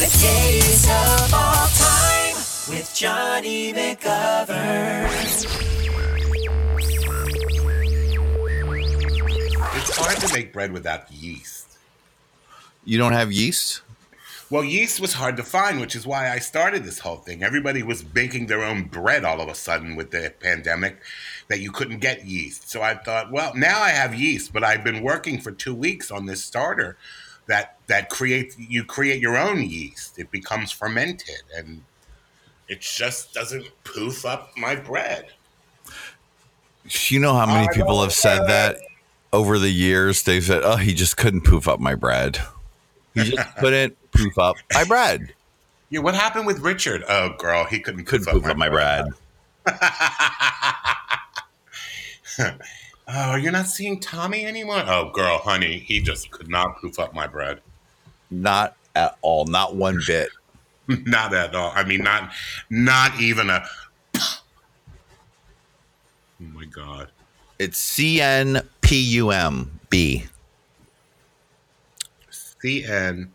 The gayest of all time with Johnny McGovern. It's hard to make bread without yeast. You don't have yeast? Well, yeast was hard to find, which is why I started this whole thing. Everybody was baking their own bread all of a sudden with the pandemic that you couldn't get yeast. So I thought, well, now I have yeast, but I've been working for 2 weeks on this starter that that create you create your own yeast. It becomes fermented and it just doesn't poof up my bread. You know how many I people have said that over the years? They've said, "Oh, he just couldn't poof up my bread. He just couldn't poof up my bread. Yeah, what happened with Richard? Oh, girl, he couldn't Couldn't poof up my bread." oh, you're not seeing Tommy anymore? Oh, girl, honey, he just could not poof up my bread. Not at all. Not one bit. not at all. I mean, not not even a. Oh my god. It's C N P U M B. C N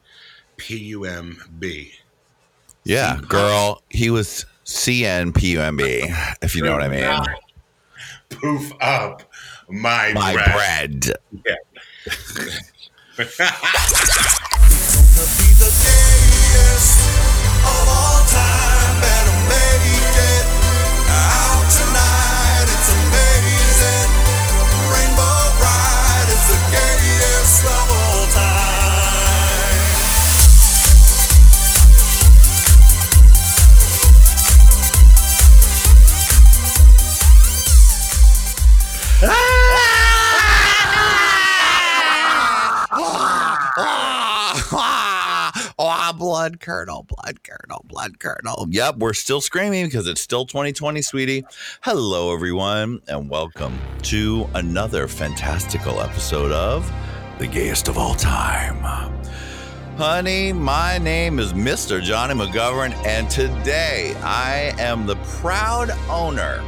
P U M B. Yeah, girl. He was C N P U M B. If you know what I mean. Poof up my, My bread. bread. Yeah. blood curdle, blood curdle, blood curdle. Yep, we're still screaming because it's still 2020, sweetie. Hello, everyone, and welcome to another fantastical episode of The Gayest of All Time. Honey, my name is Mr. Johnny McGovern, and today I am the proud owner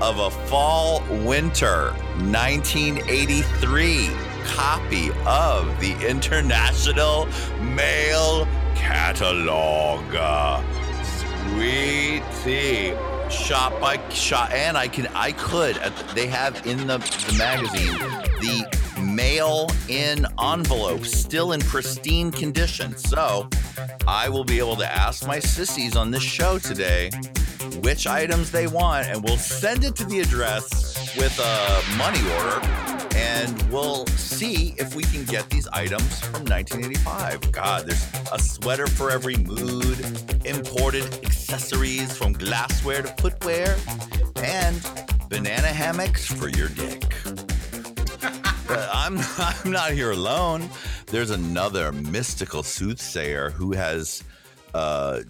of a fall winter 1983 copy of the International Male Catalog. Uh, sweet tea. Shot by shot, and I can, I could. They have in the, the magazine the mail in envelope still in pristine condition. So I will be able to ask my sissies on this show today which items they want, and we'll send it to the address with a money order, and we'll see if we can get these items from 1985. God, there's a sweater for every mood, imported accessories from glassware to footwear, and banana hammocks for your dick. I'm I'm not here alone. There's another mystical soothsayer who has uh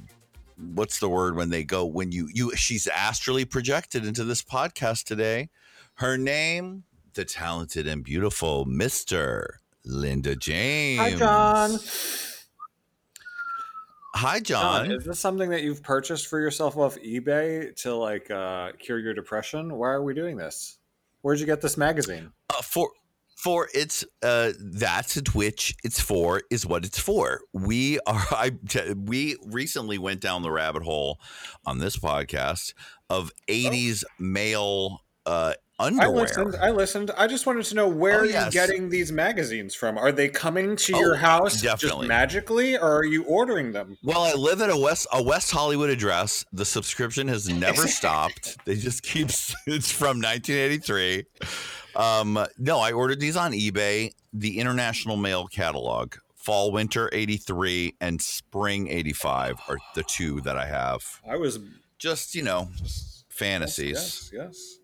what's the word when they go when you you she's astrally projected into this podcast today. Her name, the talented and beautiful Mr. Linda James. Hi, John. Hi, John, John. is this something that you've purchased for yourself off eBay to like uh, cure your depression? Why are we doing this? Where'd you get this magazine? Uh, for for it's uh that's at which it's for is what it's for we are i we recently went down the rabbit hole on this podcast of 80s male uh I listened. I listened. I just wanted to know where Oh, are you yes. getting these magazines from? Are they coming to Oh, your house definitely. just magically, or are you ordering them? well i live at a west a west hollywood address the subscription has never stopped they just keep it's from 1983 um no i ordered these on ebay the International Male catalog fall winter 83 and spring 85 are the two that i have I was just you know fantasies Yes, yes.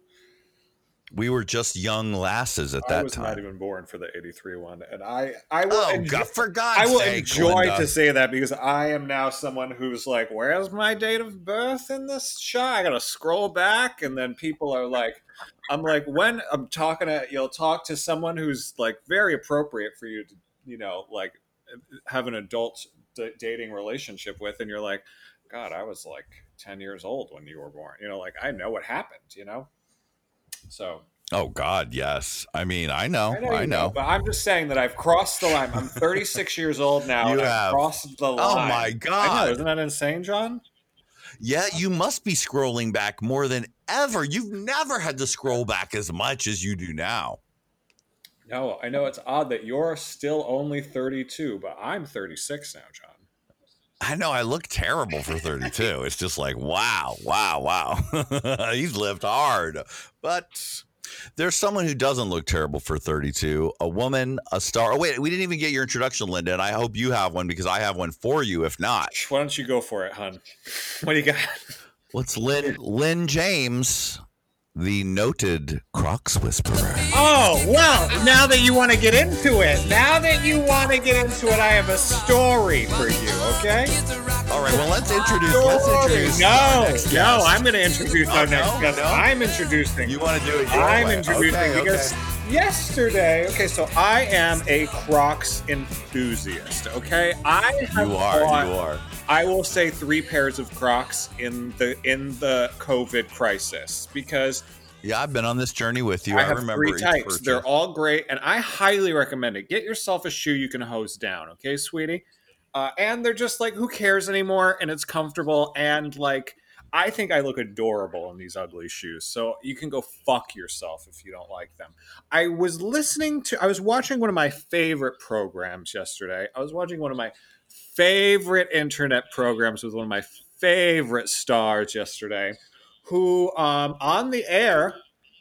We were just young lasses at I that was time not even born for the '83 one, and I, I will, oh enjoy, god for god's I will sake, enjoy Linda. to say that because I am now someone who's like, "Where's my date of birth in this shot?" I gotta scroll back, and then people are like, "I'm like, when I'm talking to you'll talk to someone who's like very appropriate for you to, you know, like have an adult d- dating relationship with, and you're like, God, I was like 10 years old when you were born. You know, like I know what happened. You know, so Oh God, yes. I mean, I know, I you know. but I'm just saying that I've crossed the line. I'm 36 years old now. You I've crossed the line. Oh my I know, God. isn't that insane, John? Yeah, you must be scrolling back more than ever. You've never had to scroll back as much as you do now. No, I know it's odd that you're still only 32, but I'm 36 now, John. I know I look terrible for 32. it's just like, wow, wow, wow. He's lived hard. But there's someone who doesn't look terrible for 32. A woman, a star. Oh, wait, we didn't even get your introduction, Linda. And I hope you have one because I have one for you. If not, Why don't you go for it, hun? What do you got? what's Lynn, Lynn James, the noted Crocs whisperer? Oh, well, now that you want to get into it, now that you want to get into it, I have a story for you, okay? All right, well, let's introduce. Let's introduce. our No, next no, guest. I'm going to introduce Oh, our next no, guest. no? I'm introducing. You want to do it? your I'm way. introducing Okay, because okay. yesterday, okay, so I am a Crocs enthusiast, okay? I have You are. bought, You are. I will say three pairs of Crocs in the in the COVID crisis because Yeah, I've been on this journey with you. I I, have remember three types. purchase. They're all great, and I highly recommend it. Get yourself a shoe you can hose down, okay, sweetie? Uh, and they're just like, who cares anymore? And it's comfortable, and like, I think I look adorable in these ugly shoes. So you can go fuck yourself if you don't like them. I was listening to, I was watching one of my favorite programs yesterday. I was watching one of my favorite internet programs with one of my favorite stars yesterday, who um, on the air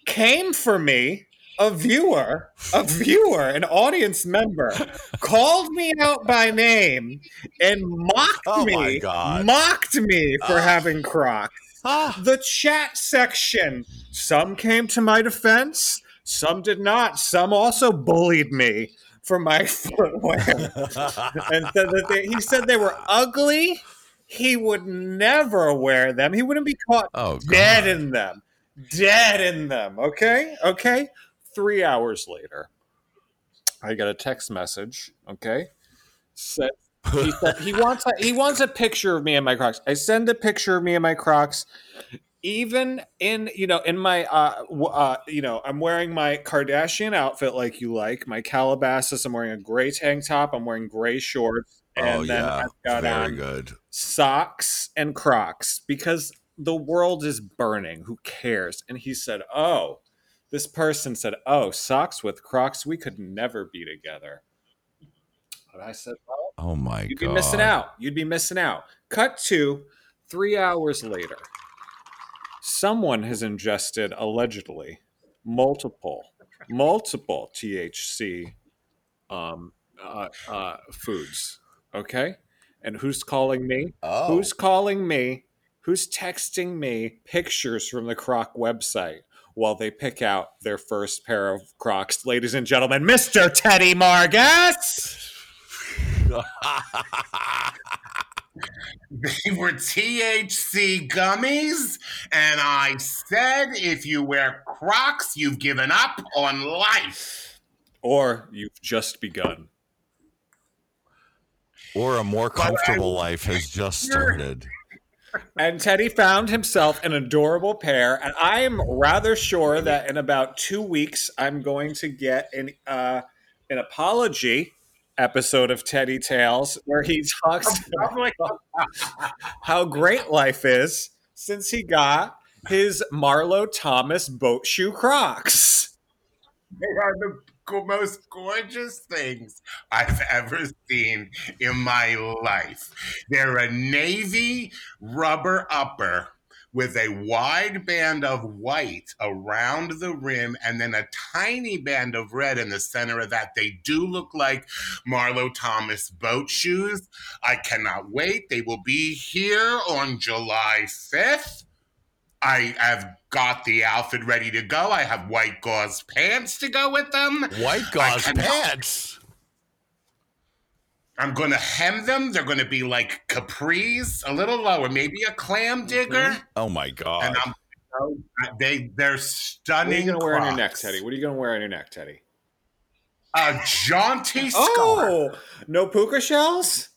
came for me. A viewer, a viewer, an audience member, called me out by name and mocked Oh me, my God. mocked me for Ah. having Crocs Ah, the chat section. Some came to my defense, some did not. Some also bullied me for my footwear. and said that they, he said they were ugly. He would never wear them. He wouldn't be caught oh, dead God. in them. Dead in them. Okay? Okay? Three hours later, I got a text message. Okay? Said he said he wants a, he wants a picture of me and my Crocs. I send a picture of me and my Crocs. Even in you know in my uh, uh you know I'm wearing my Kardashian outfit like you like my Calabasas. I'm wearing a gray tank top. I'm wearing gray shorts, and oh, then yeah. I've got Very on good. socks and Crocs because the world is burning. Who cares? And he said, "Oh." This person said, "Oh, socks with Crocs, we could never be together." And I said, "Well, Oh, my You'd God. be missing out. You'd be missing out. Cut to three hours later. Someone has ingested allegedly multiple, multiple THC um, uh, uh, foods. Okay, and who's calling me? Oh. Who's calling me? Who's texting me pictures from the Croc website while they pick out their first pair of Crocs? Ladies and gentlemen, Mr. Teddy Margus. They were THC gummies, and I said if you wear Crocs, you've given up on life. Or you've just begun. or a more But I- comfortable life has just started. And Teddy found himself an adorable pair, and I am rather sure that in about two weeks I'm going to get an uh, an apology episode of Teddy Tales where he talks about how great life is since he got his Marlo Thomas boat shoe Crocs. They are the most gorgeous things I've ever seen in my life. They're a navy rubber upper with a wide band of white around the rim and then a tiny band of red in the center of that. They do look like Marlo Thomas boat shoes. I cannot wait. They will be here on July 5th. I have got the outfit ready to go. I have white gauze pants to go with them. White gauze pants. I'm going to hem them. They're going to be like capris, a little lower, maybe a clam mm-hmm. digger. Oh, my God. And I'm they they're stunning. What are you going to wear on your neck, Teddy? What are you going to wear on your neck, Teddy? A jaunty oh, scarf. Oh, no puka shells?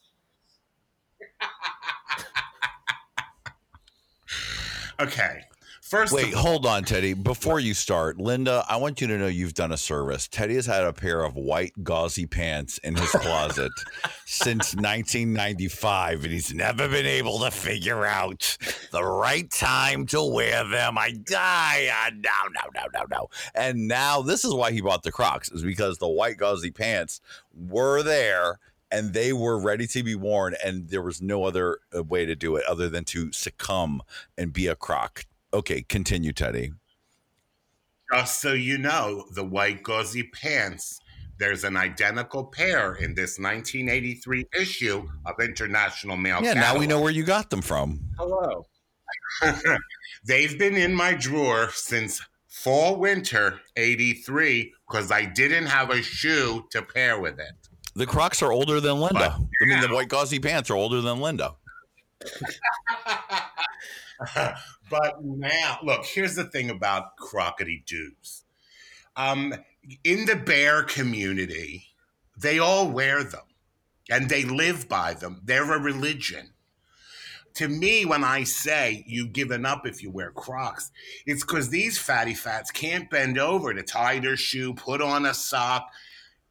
Okay. First, Wait, of hold on, Teddy. Before you start, Linda, I want you to know you've done a service. Teddy has had a pair of white gauzy pants in his closet since 1995, and he's never been able to figure out the right time to wear them. I die. Ah, No, no, no, no, no. And now this is why he bought the Crocs, is because the white gauzy pants were there and they were ready to be worn, and there was no other uh, way to do it other than to succumb and be a Croc. Okay, continue, Teddy. just so you know, the white gauzy pants. There's an identical pair in this 1983 issue of International Male. Yeah, now we know where you got them from. Hello. They've been in my drawer since fall winter 83 because I didn't have a shoe to pair with it. The Crocs are older than Linda. But I mean, the white gauzy pants are older than Linda. but now, look, here's the thing about crockety doos. Um, in the bear community, they all wear them and they live by them. They're a religion. To me, when I say you've given up if you wear Crocs, it's because these fatty fats can't bend over to tie their shoe, put on a sock.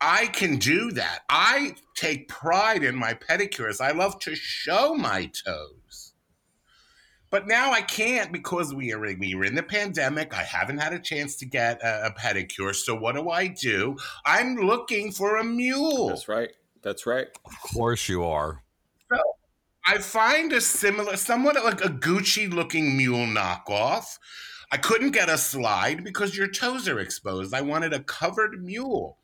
I can do that. I take pride in my pedicures. I love to show my toes. But now I can't because we are we were in the pandemic. I haven't had a chance to get a, a pedicure. So what do I do? I'm looking for a mule. That's right. That's right. Of course you are. So I find a similar, somewhat like a Gucci looking mule knockoff. I couldn't get a slide because your toes are exposed. I wanted a covered mule.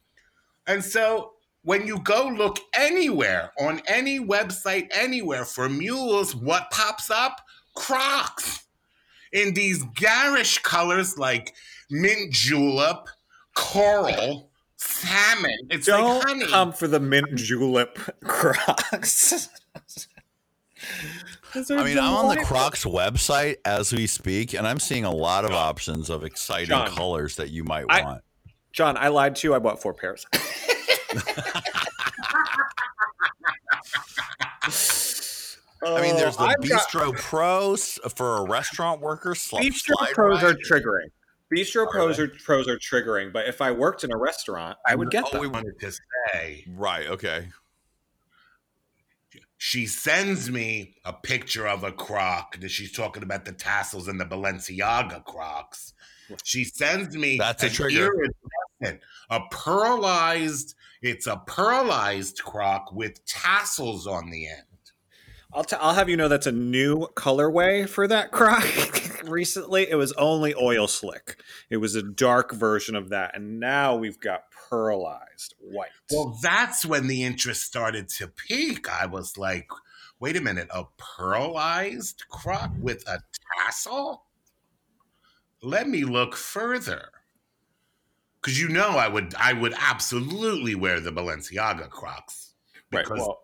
And so when you go look anywhere on any website, anywhere for mules, what pops up? Crocs in these garish colors like mint julep, coral, salmon. It's Don't like honey. come for the mint julep Crocs. I mean, I'm on the Crocs website as we speak, and I'm seeing a lot of options of exciting John, colors that you might I- want. John, I lied to you. I bought four pairs. I mean, there's the Oh, I've got- Bistro Pros for a restaurant worker. Sl- Bistro slide pros are triggering. Bistro Are pros are pros are triggering. But if I worked in a restaurant, I would get All them. we wanted to say right. Okay. she sends me a picture of a croc that she's talking about the tassels and the Balenciaga crocs. She sends me That's a an trigger. a pearlized, it's a pearlized croc with tassels on the end. I'll t- I'll have you know that's a new colorway for that croc. Recently, it was only oil slick. It was a dark version of that, and now we've got pearlized white. Well, that's when the interest started to peak. I was like, wait a minute, a pearlized croc with a tassel? Let me look further. Cause you know I would I would absolutely wear the Balenciaga Crocs. right. Well,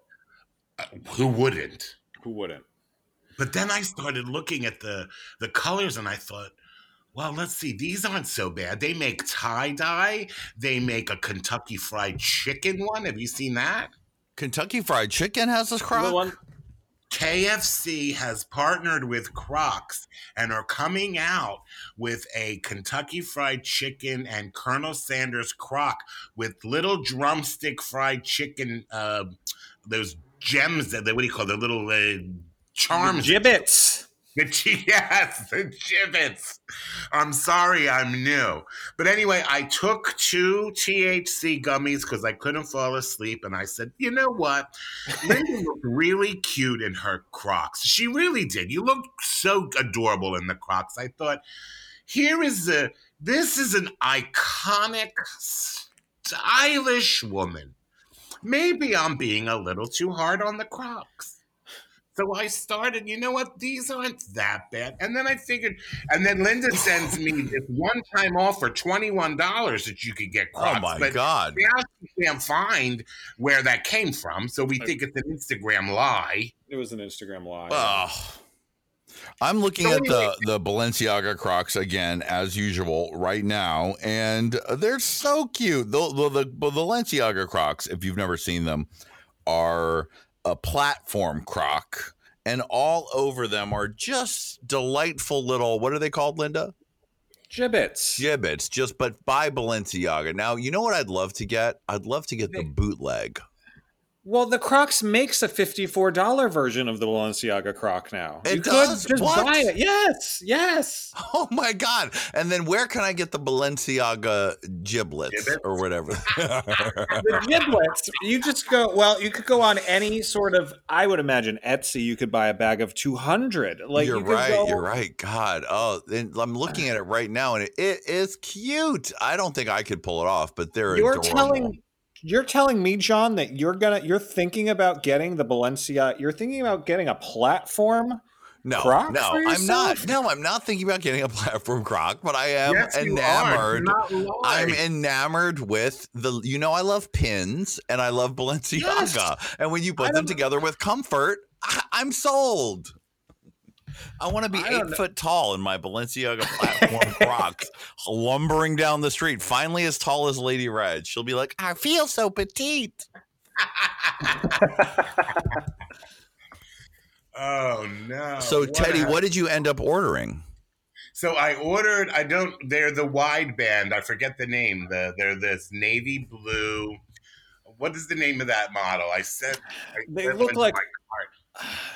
who wouldn't? who wouldn't? But then I started looking at the the colors and I thought, well, let's see, these aren't so bad. They make tie-dye, they make a Kentucky fried chicken one. Have you seen that? Kentucky Fried Chicken has this Croc. One KFC has partnered with Crocs and are coming out with a Kentucky Fried Chicken and Colonel Sanders Croc with little drumstick fried chicken, uh, those gems that they, what do you call the little uh, charms? Jibbitz. The yes, the Jibbitz. I'm sorry, I'm new. But anyway, I took two THC gummies because I couldn't fall asleep, and I said, you know what? Linda looked really cute in her Crocs. She really did. You look so adorable in the Crocs. I thought, here is a This is an iconic, stylish woman. Maybe I'm being a little too hard on the Crocs. So I started, you know what? These aren't that bad. And then I figured, and then Linda sends me this one time offer, $21 that you could get oh Crocs. oh my but God. now she can't find where that came from. So we think it's an Instagram lie. It was an Instagram lie. Oh. I'm looking at the the Balenciaga Crocs again as usual right now, and they're so cute. The the, the the Balenciaga Crocs, if you've never seen them, are a platform Croc, and all over them are just delightful little. What are they called, Linda? Jibbitz. Jibbitz. Just but by Balenciaga. Now you know what I'd love to get. I'd love to get the bootleg. Well, the Crocs makes a fifty-four dollar version of the Balenciaga Croc now. It you does? could just What? buy it. Yes, yes. Oh my god! And then where can I get the Balenciaga giblets Jibbitz? or whatever? The giblets. You just go. Well, you could go on any sort of. I would imagine Etsy. You could buy a bag of two hundred. Like you're you could right. go- You're right. God. Oh, and I'm looking at it right now, and it, it is cute. I don't think I could pull it off, but they're You're adorable. telling. You're telling me, John, that you're gonna. You're thinking about getting the Balenciaga. You're thinking about getting a platform. no, Croc no, for I'm not. No, I'm not thinking about getting a platform croc, but I am yes, enamored. Do not lie. I'm enamored with the. You know, I love pins and I love Balenciaga, Yes. and when you put them together with comfort, I, I'm sold. I want to be eight know. foot tall in my Balenciaga platform Crocs, lumbering down the street. Finally, as tall as Lady Red, she'll be like, "I feel so petite." oh no. so, What Teddy, a- what did you end up ordering? So I ordered. I don't. They're the wide band. I forget the name. The they're this navy blue. What is the name of that model? I said. I They look like- my cart.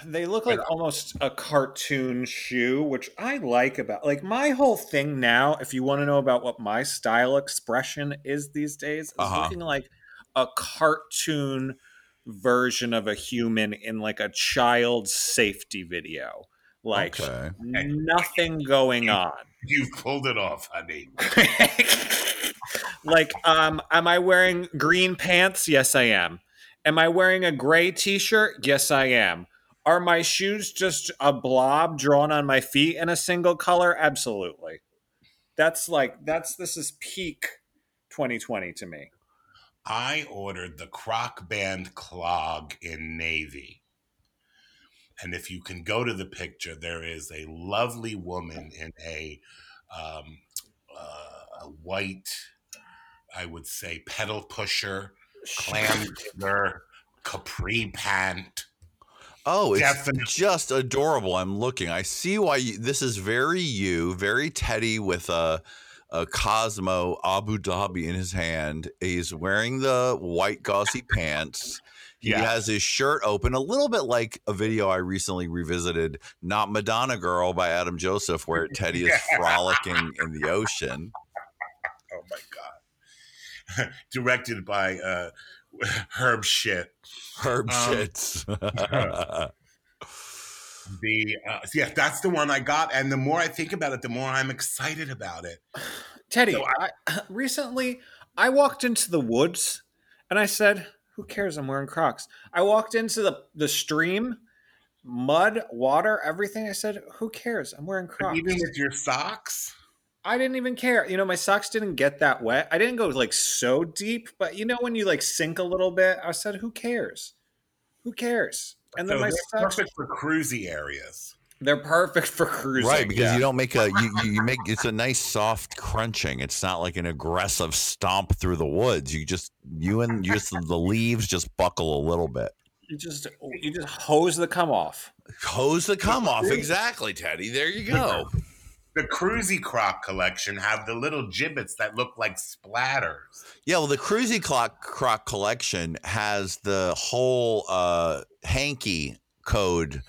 They look like almost a cartoon shoe, which I like about like my whole thing now, if you want to know about what my style expression is these days, is Uh-huh. looking like a cartoon version of a human in like a child's safety video. Like Okay. nothing going on. You've pulled it off, honey. like, um, am I wearing green pants? Yes, I am. Am I wearing a gray t-shirt? Yes, I am. Are my shoes just a blob drawn on my feet in a single color? Absolutely. That's like that's this is peak 2020 to me. I ordered the Croc Band clog in navy. And if you can go to the picture, there is a lovely woman in a, um, uh, a white, I would say, pedal pusher, clam digger, capri pant. Oh, it's Definitely. just adorable. I'm looking. I see why you, this is very you, very Teddy with a, a Cosmo Abu Dhabi in his hand. He's wearing the white gauzy pants. He Yeah. has his shirt open, a little bit like a video I recently revisited, Not Madonna Girl by Adam Joseph, where Teddy is frolicking in the ocean. Oh my God. Directed by uh, Herb Shit. Herb Um, shits. The uh, yeah, that's the one I got, and the more I think about it, the more I'm excited about it. Teddy, So I, recently I walked into the woods and I said, "Who cares? I'm wearing Crocs." I walked into the the stream, mud, water, everything. I said, "Who cares? I'm wearing Crocs." even with your socks, I didn't even care. You know, my socks didn't get that wet. I didn't go like so deep, but you know when you like sink a little bit, I said, "Who cares? Who cares?" And then so my they're socks, perfect for cruisy areas. they're perfect for cruising. Right, because yeah. you don't make a you, you you make it's a nice soft crunching. It's not like an aggressive stomp through the woods. You just you and just the leaves just buckle a little bit. you just you just hose the come off. Hose the come off. Exactly, Teddy. There you go. The cruisy croc collection have the little Jibbitz that look like splatters. Yeah, well, the Cruisy Clock Croc collection has the whole uh hanky code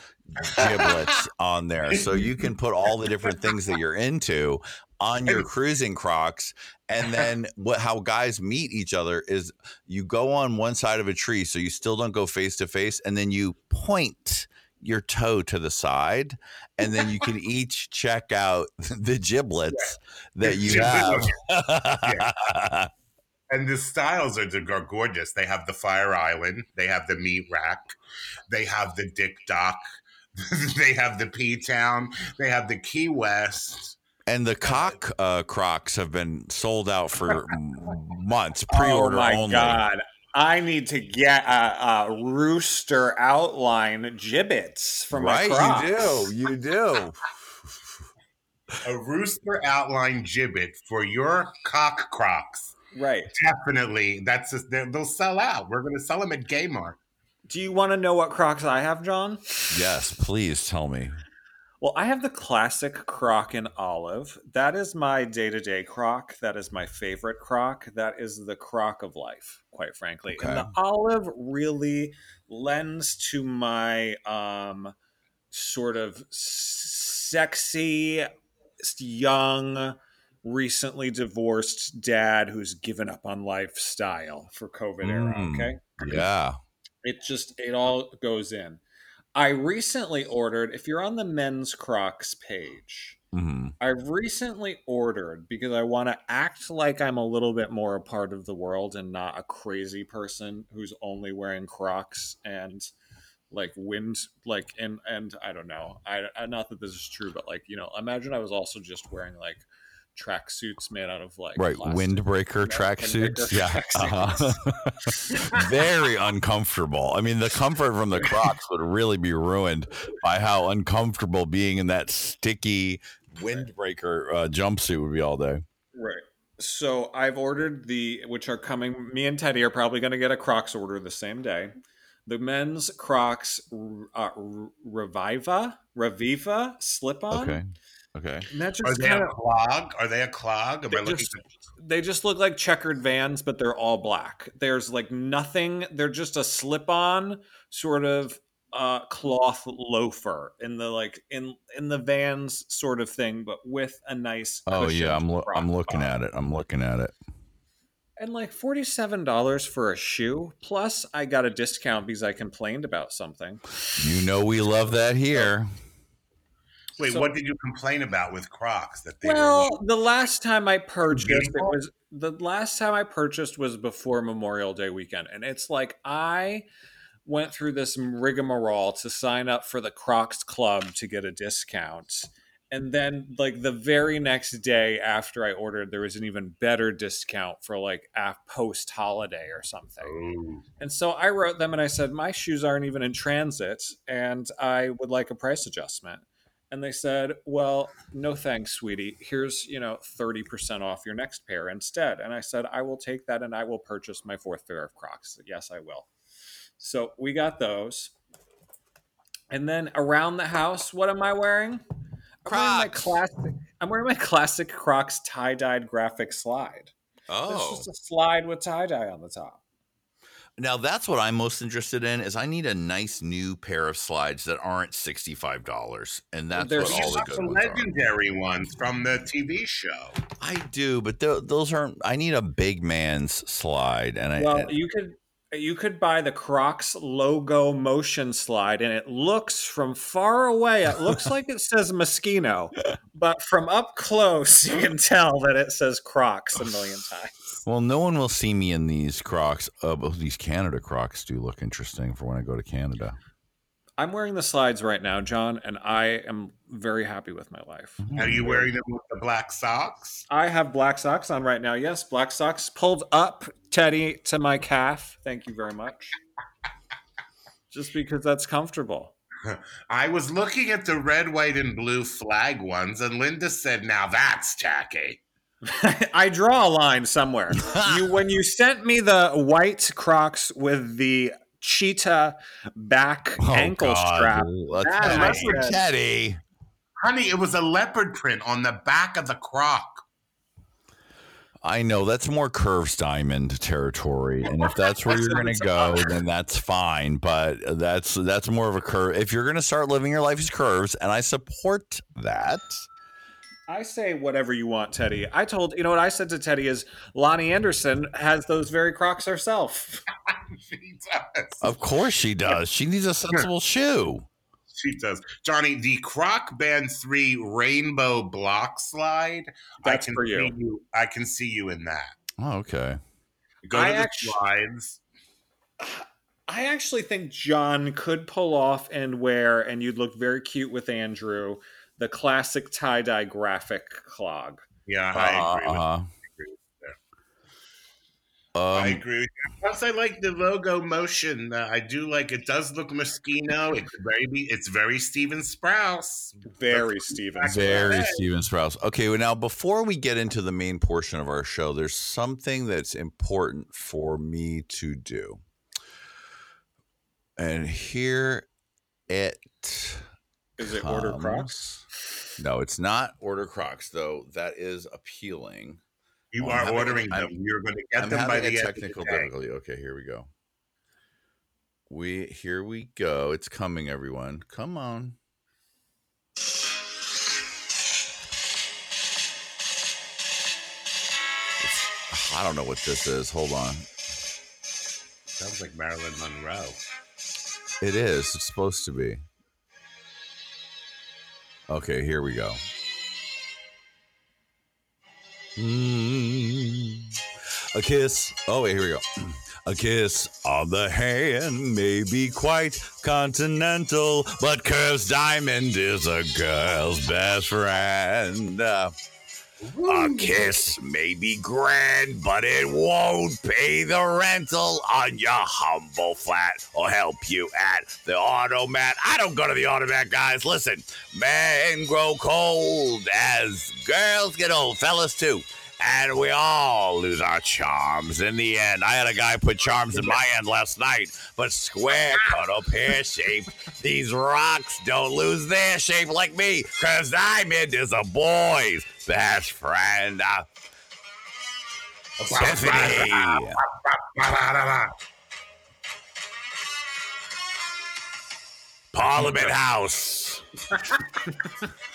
giblets on there. So you can put all the different things that you're into on your cruising crocs and then what how guys meet each other is you go on one side of a tree so you still don't go face to face and then you point your toe to the side and then you can each check out the giblets that you have And the styles are, are gorgeous. They have the Fire Island, they have the Meat Rack, they have the Dick Dock, they have the P Town, they have the Key West. And the cock uh, crocs have been sold out for months, Oh pre-order my only. god! I need to get a, a rooster outline Jibbitz for my right, Crocs. you do, you do. A rooster outline Jibbit for your cock crocs. Right. Definitely, that's just, they'll they'll sell out. We're going to sell them at Gaymart. Do you want to know what Crocs I have, John? Yes, please tell me. Well, I have the classic Croc in olive. That is my day to day Croc. That is my favorite Croc. That is the Croc of life, quite frankly. And the olive really lends to my um, sort of sexy, young, recently divorced dad who's given up on lifestyle for COVID era. Mm. Okay Yeah. it just it all goes in i recently ordered if you're on the men's crocs page hmm i've recently ordered because i want to act like i'm a little bit more a part of the world and not a crazy person who's only wearing crocs and like wind like and and i don't know. I, I not that this is true but like you know imagine i was also just wearing like track suits made out of like Right. plastic. Windbreaker tracksuits. windbreaker Yeah. tracksuits. Uh-huh. Very uncomfortable. I mean, the comfort from the Crocs would really be ruined by how uncomfortable being in that sticky windbreaker uh, jumpsuit would be all day. Right. So I've ordered the, which are coming. Me and Teddy are probably going to get a Crocs order the same day. The men's Crocs uh, Reviva, Reviva slip on. Okay. Okay. And that Are they kind a clog? Are they a clog? Am I They looking just- at- they just look like checkered vans, but they're all black. There's like nothing. They're just a slip on sort of uh cloth loafer in the like in in the vans sort of thing but with a nice Oh yeah, I'm cushioned lo- I'm looking bottom. at it. I'm looking at it. And like $47 for a shoe. Plus, I got a discount because I complained about something. You know we love that here. Wait, So- what did you complain about with Crocs? That they Well, the last time I purchased it was the last time I purchased was before Memorial Day weekend. And it's like I went through this rigmarole to sign up for the Crocs Club to get a discount. And then, like the very next day after I ordered, there was an even better discount for like a post holiday or something. were. And so I wrote them and I said, My shoes aren't even in transit and I would like a price adjustment. And they said, Well, no thanks, sweetie. Here's, you know, 30% off your next pair instead. And I said, I will take that and I will purchase my fourth pair of Crocs. Yes, I will. So we got those. And then around the house, what am I wearing? I'm wearing my classic. I'm wearing my classic Crocs tie-dyed graphic slide. Oh. It's just a slide with tie-dye on the top. Now that's what I'm most interested in. Is I need a nice new pair of slides that aren't sixty five dollars, and that's There's what all the good the ones are. legendary ones from the TV show. I do, but th- those aren't. I need a big man's slide, and I. Well, and- you could you could buy the Crocs logo motion slide, and it looks from far away. It looks like it says Moschino, but from up close, you can tell that it says Crocs a million times. Well, no one will see me in these Crocs. Uh, but these Canada Crocs do look interesting for when I go to Canada. I'm wearing the slides right now, John, and I am very happy with my life. Are you wearing them with the black socks? I have black socks on right now. Yes, black socks pulled up, Teddy, to my calf. Thank you very much. Just because that's comfortable. I was looking at the red, white, and blue flag ones, and Linda said, "Now that's tacky." I draw a line somewhere. you when you sent me the white Crocs with the cheetah back oh, ankle Oh, God, strap. Let's That Teddy. I said- Teddy. Honey, it was a leopard print on the back of the croc. I know that's more curves diamond territory, and if that's where you're gonna go, then that's fine. But that's that's more of a curve. If you're gonna start living your life as curves, and I support that. I say whatever you want, Teddy. I told you know what I said to Teddy is Loni Anderson has those very Crocs herself. she does. Of course she does. She needs a sensible shoe. She does. Johnny, the Croc Band 3 Rainbow Block Slide. That's I can for you. See you. I can see you in that. Oh, okay. Go I to the actu- slides. I actually think John could pull off and wear, and you'd look very cute with Andrew, the classic tie dye graphic clog. Yeah, I agree. with Uh-huh. I Um, agree. With you. Plus, I like the logo motion. Uh, I do like it. Does look Moschino. It's very. It's very Stephen Sprouse. Very Steven. very Hey. Stephen Sprouse. Okay, well, now before we get into the main portion of our show, there's something that's important for me to do. And here it Is it order. Um, Crocs? No, it's not order Crocs though. That is appealing. You Oh, are having- ordering I'm- them. You're going to get I'm them by the end technical difficulty. Okay, here we go. We here we go. It's coming, everyone. Come on. It's- I don't know what this is. Hold on. Sounds like Marilyn Monroe. It is. It's supposed to be. Okay, here we go. Mm, a kiss. Oh, wait, here we go. A kiss on the hand may be quite continental, but Curves Diamond is a girl's best friend. A kiss may be grand, but it won't pay the rental on your humble flat or help you at the automat. I don't go to the automat, guys. Listen, men grow cold as girls get old, fellas too. And we all lose our charms in the end. I had a guy put charms in my end last night, but square cut up hair shape. These rocks don't lose their shape like me, cause Diamond is a boy's best friend. Uh, Tiffany. Parliament House.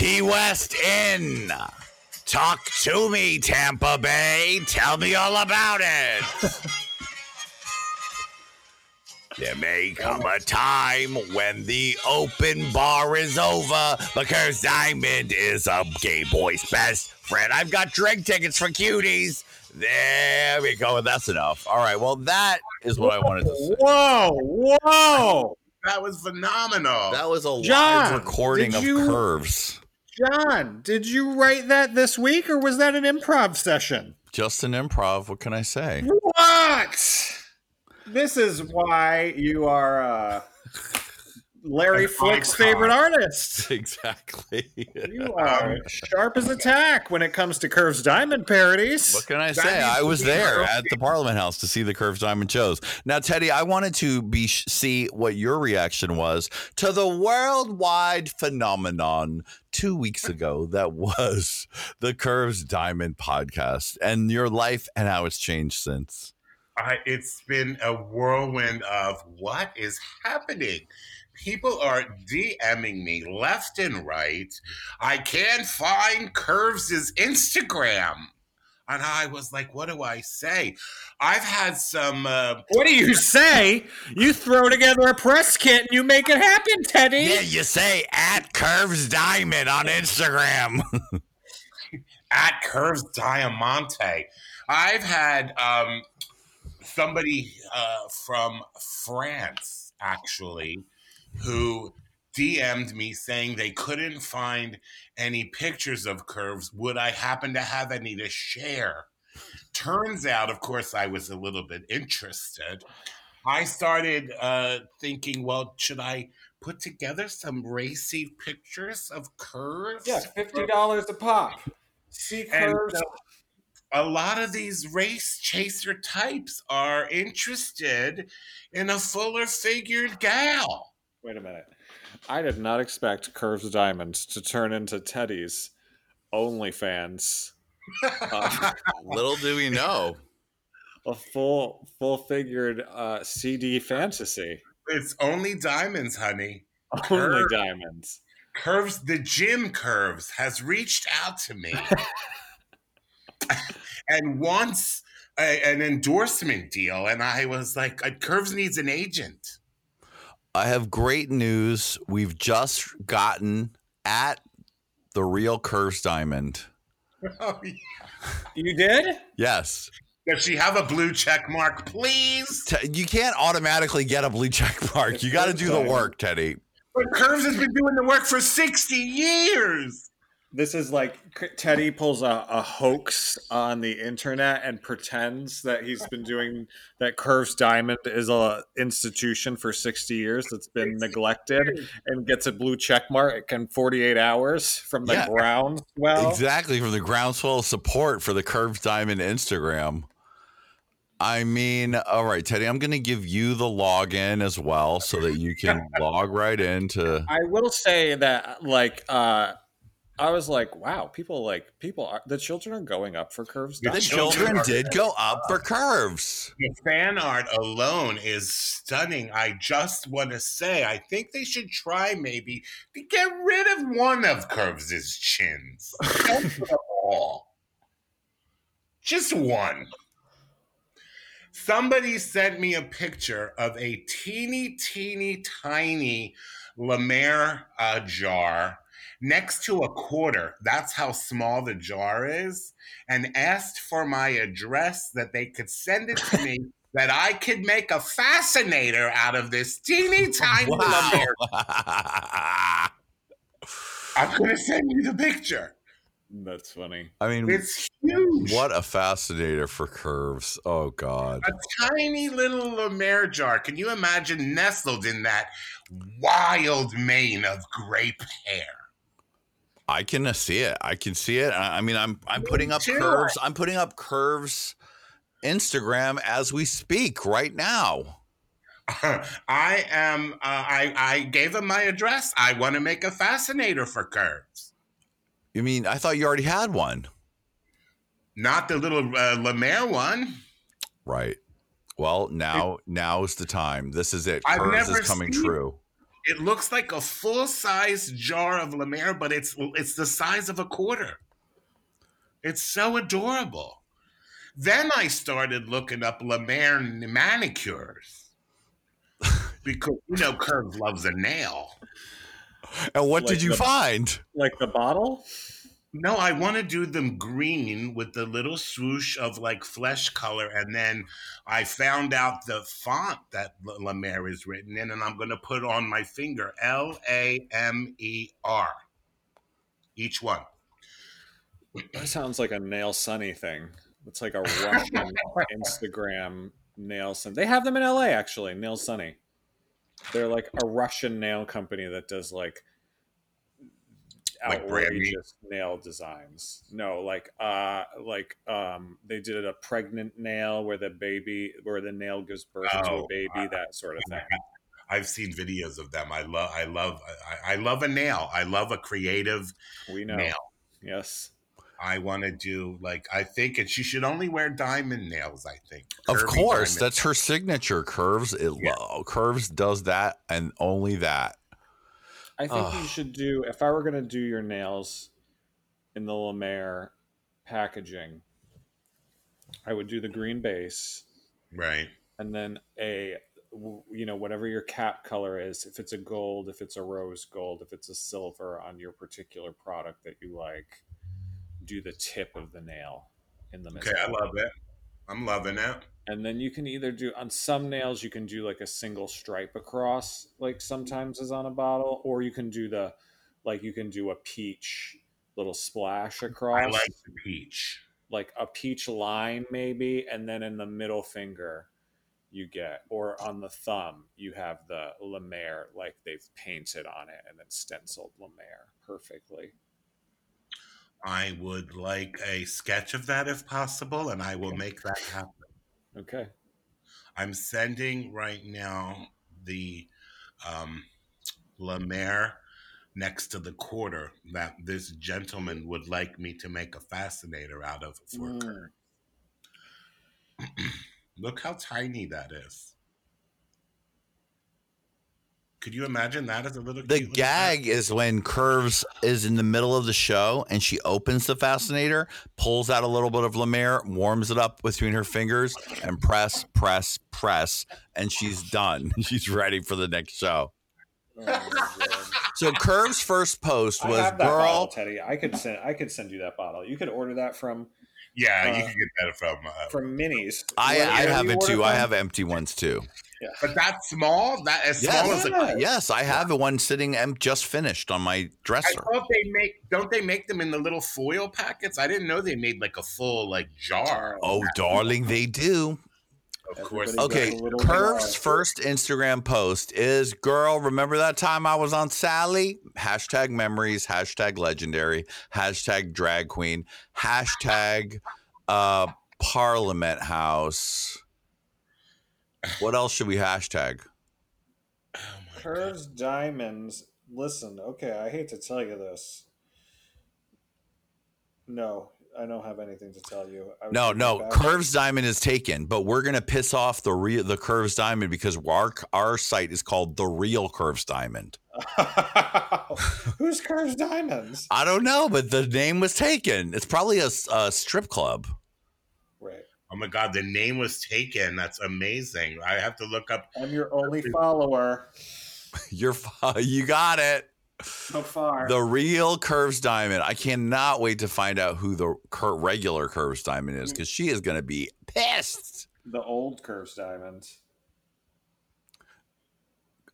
Key West Inn. Talk to me, Tampa Bay. Tell me all about it. There may come a time when the open bar is over because Diamond is a gay boy's best friend. I've got drink tickets for cuties. There we go. That's enough. All right. Well, that is what I wanted to say. Whoa, whoa. That was phenomenal. That was a John, live recording of you- curves. John, did you write that this week or was that an improv session? Just an improv. What can I say? What? This is why you are uh, Larry Flick's icon. favorite artist. exactly. You are sharp as a tack when it comes to Curves Diamond parodies. What can I say? I was there at the Parliament House to see the Curves Diamond shows. Now, Teddy, I wanted to be see what your reaction was to the worldwide phenomenon two weeks ago that was the Curves Diamond podcast and your life and how it's changed since. I, it's been a whirlwind of what is happening. People are DMing me left and right. I can't find Curves' Instagram. And I was like, what do I say? I've had some. Uh, What do you say? You throw together a press kit and you make it happen, Teddy. Yeah, you say at Curves Diamond on Instagram. at Curves Diamante. I've had um, somebody uh, from France actually who DM'd me saying they couldn't find any pictures of curves. Would I happen to have any to share? Turns out, of course, I was a little bit interested. I started uh, thinking, well, should I put together some racy pictures of curves? Yeah, fifty dollars a pop. See curves. A lot of these race chaser types are interested in a fuller figured gal. Wait a minute. I did not expect Curves Diamonds to turn into Teddy's OnlyFans. Uh, Little do we know. a full full figured uh, CD fantasy. It's only diamonds, honey. Only Curve. diamonds. Curves, the gym curves has reached out to me and wants a, an endorsement deal. And I was like, uh, Curves needs an agent. I have great news. We've just gotten at the real Curves Diamond. Oh, yeah. You did? Yes. Does she have a blue check mark, please? Te- you can't automatically get a blue check mark. You got to do the work, Teddy. But Curves has been doing the work for 60 years. This is like Teddy pulls a, a hoax on the internet and pretends that he's been doing that. Curves Diamond is a institution for sixty years that's been neglected and gets a blue check mark in forty eight hours from the Yeah. groundswell. Exactly from the groundswell of support for the Curves Diamond Instagram. I mean, all right, Teddy, I'm going to give you the login as well so that you can log right into. I will say that, like, uh, I was like, wow, people like people are the children are going up for curves. The The Diamond. children did go up for curves. The fan art alone is stunning. I just want to say, I think they should try maybe to get rid of one of Curves' chins. Don't put them all. Just one. Somebody sent me a picture of a teeny, teeny, tiny La Mer uh, jar next to a quarter. That's how small the jar is. And asked for my address that they could send it to me that I could make a fascinator out of this teeny tiny La Mer. I'm going to send you the picture. That's funny. I mean, It's huge. what a fascinator for curves. Oh, God. A tiny little La Mer jar. Can you imagine nestled in that wild mane of grape hair? I can uh, see it. I can see it. I I mean, I'm I'm putting up curves. I'm putting up curves Instagram as we speak right now. I am. Uh, I I gave him my address. I want to make a fascinator for curves, You mean I thought you already had one? not the little uh, La Mer one. Right. Well, now now's the time. This is it. I've Curves never is coming seen- true. It looks like a full size jar of La Mer, but it's it's the size of a quarter. It's so adorable. Then I started looking up La Mer manicures because you know Curve loves a nail. And what Like did you the- find? Like the bottle? No, I want to do them green with the little swoosh of like flesh color, and then I found out the font that L- La Mer is written in, and I'm going to put on my finger L A M E R. Each one. That sounds like a nail sunny thing. It's like a Russian Instagram nail sun. They have them in LA actually, Nail Sunny. They're like a Russian nail company that does like Like brand new? outrageous nail designs. No, like uh like um they did a pregnant nail where the baby where the nail gives birth to Oh, a baby, that sort of thing. I've seen videos of them. I love. I love. I, I love a nail. I love a creative We know. nail. Yes. I want to do like I think, and she should only wear diamond nails. I think. Of course, diamond. that's her signature. Curves. It Yeah. curves does that and only that. I think Ugh. you should do if I were going to do your nails in the La Mer packaging, I would do the green base right. and then a you know whatever your cap color is if it's a gold if it's a rose gold if it's a silver on your particular product that you like do the tip of the nail in the middle. Okay, I love it. I'm loving it. And then you can either do on some nails you can do like a single stripe across like sometimes is on a bottle or you can do the like you can do a peach little splash across I like the peach. like a peach line maybe and then in the middle finger you get or on the thumb you have the La Mer like they've painted on it and then stenciled La Mer perfectly I would like a sketch of that if possible, and I will make that happen. Okay I'm sending right now the um, La Mer next to the quarter that this gentleman would like me to make a fascinator out of for Mm. Look how tiny that is. Could you imagine that as a little The cute little gag is when Curves is in the middle of the show and she opens the fascinator, pulls out a little bit of La Mer, warms it up between her fingers, and press, press, press, and she's done. She's ready for the next show. Oh. So Curves' first post was have that bottle, girl. Teddy. I could send. I could send you that bottle. You could order that from Yeah, you Uh, can get that from. Uh, from Minis. I, I have it order too. I have empty ones too. But that small, that as small as a. Yeah. Yes, I have a one sitting em- just finished on my I dresser. thought they make. Don't they make them in the little foil packets? I didn't know they made like a full like jar. Oh, darling, they do. Of course. Okay, Got a little Curve's jar. first Instagram post is Girl, remember that time I was on Sally? Hashtag memories, hashtag legendary, hashtag drag queen, hashtag uh, Parliament House. What else should we hashtag? Oh Curves diamonds. Listen, okay, I hate to tell you this. No, I don't have anything to tell you. No, no, take it back. Curves Diamond is taken, but we're gonna piss off the real the Curves Diamond because our our site is called the Real Curves Diamond. Who's Curves Diamonds? I don't know, but the name was taken. It's probably a, a strip club. Right. Oh my god, the name was taken. That's amazing. I have to look up. I'm your only follower You're you got it. so far. The real Curves Diamond. I cannot wait to find out who the cur- regular Curves Diamond is mm. because she is going to be pissed. the old Curves Diamonds.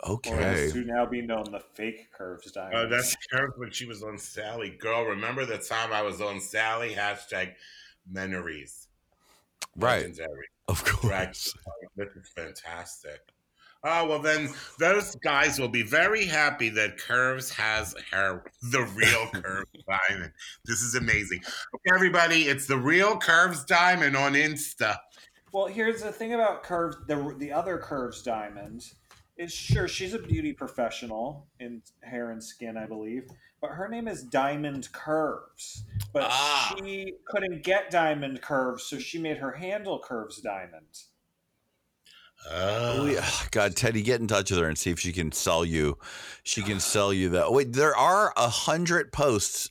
Okay. as to now be known the fake Curves oh, Diamond. Oh, that's Karen when she was on Sally. Girl, remember the time I was on Sally? Hashtag memories. Right. Legendary. Of Right. course. This is fantastic. Oh well, then those guys will be very happy that Curves has her the real Curves Diamond. This is amazing. Okay, everybody, it's the real Curves Diamond on Insta. Well, here's the thing about curves. The the other curves diamond is sure she's a beauty professional in hair and skin, I believe, but her name is Diamond Curves. But Ah. she couldn't get diamond curves, so she made her handle curves diamond. Oh, Oh, yeah. God, Teddy, get in touch with her and see if she can sell you. She can sell you that. Wait, there are a hundred posts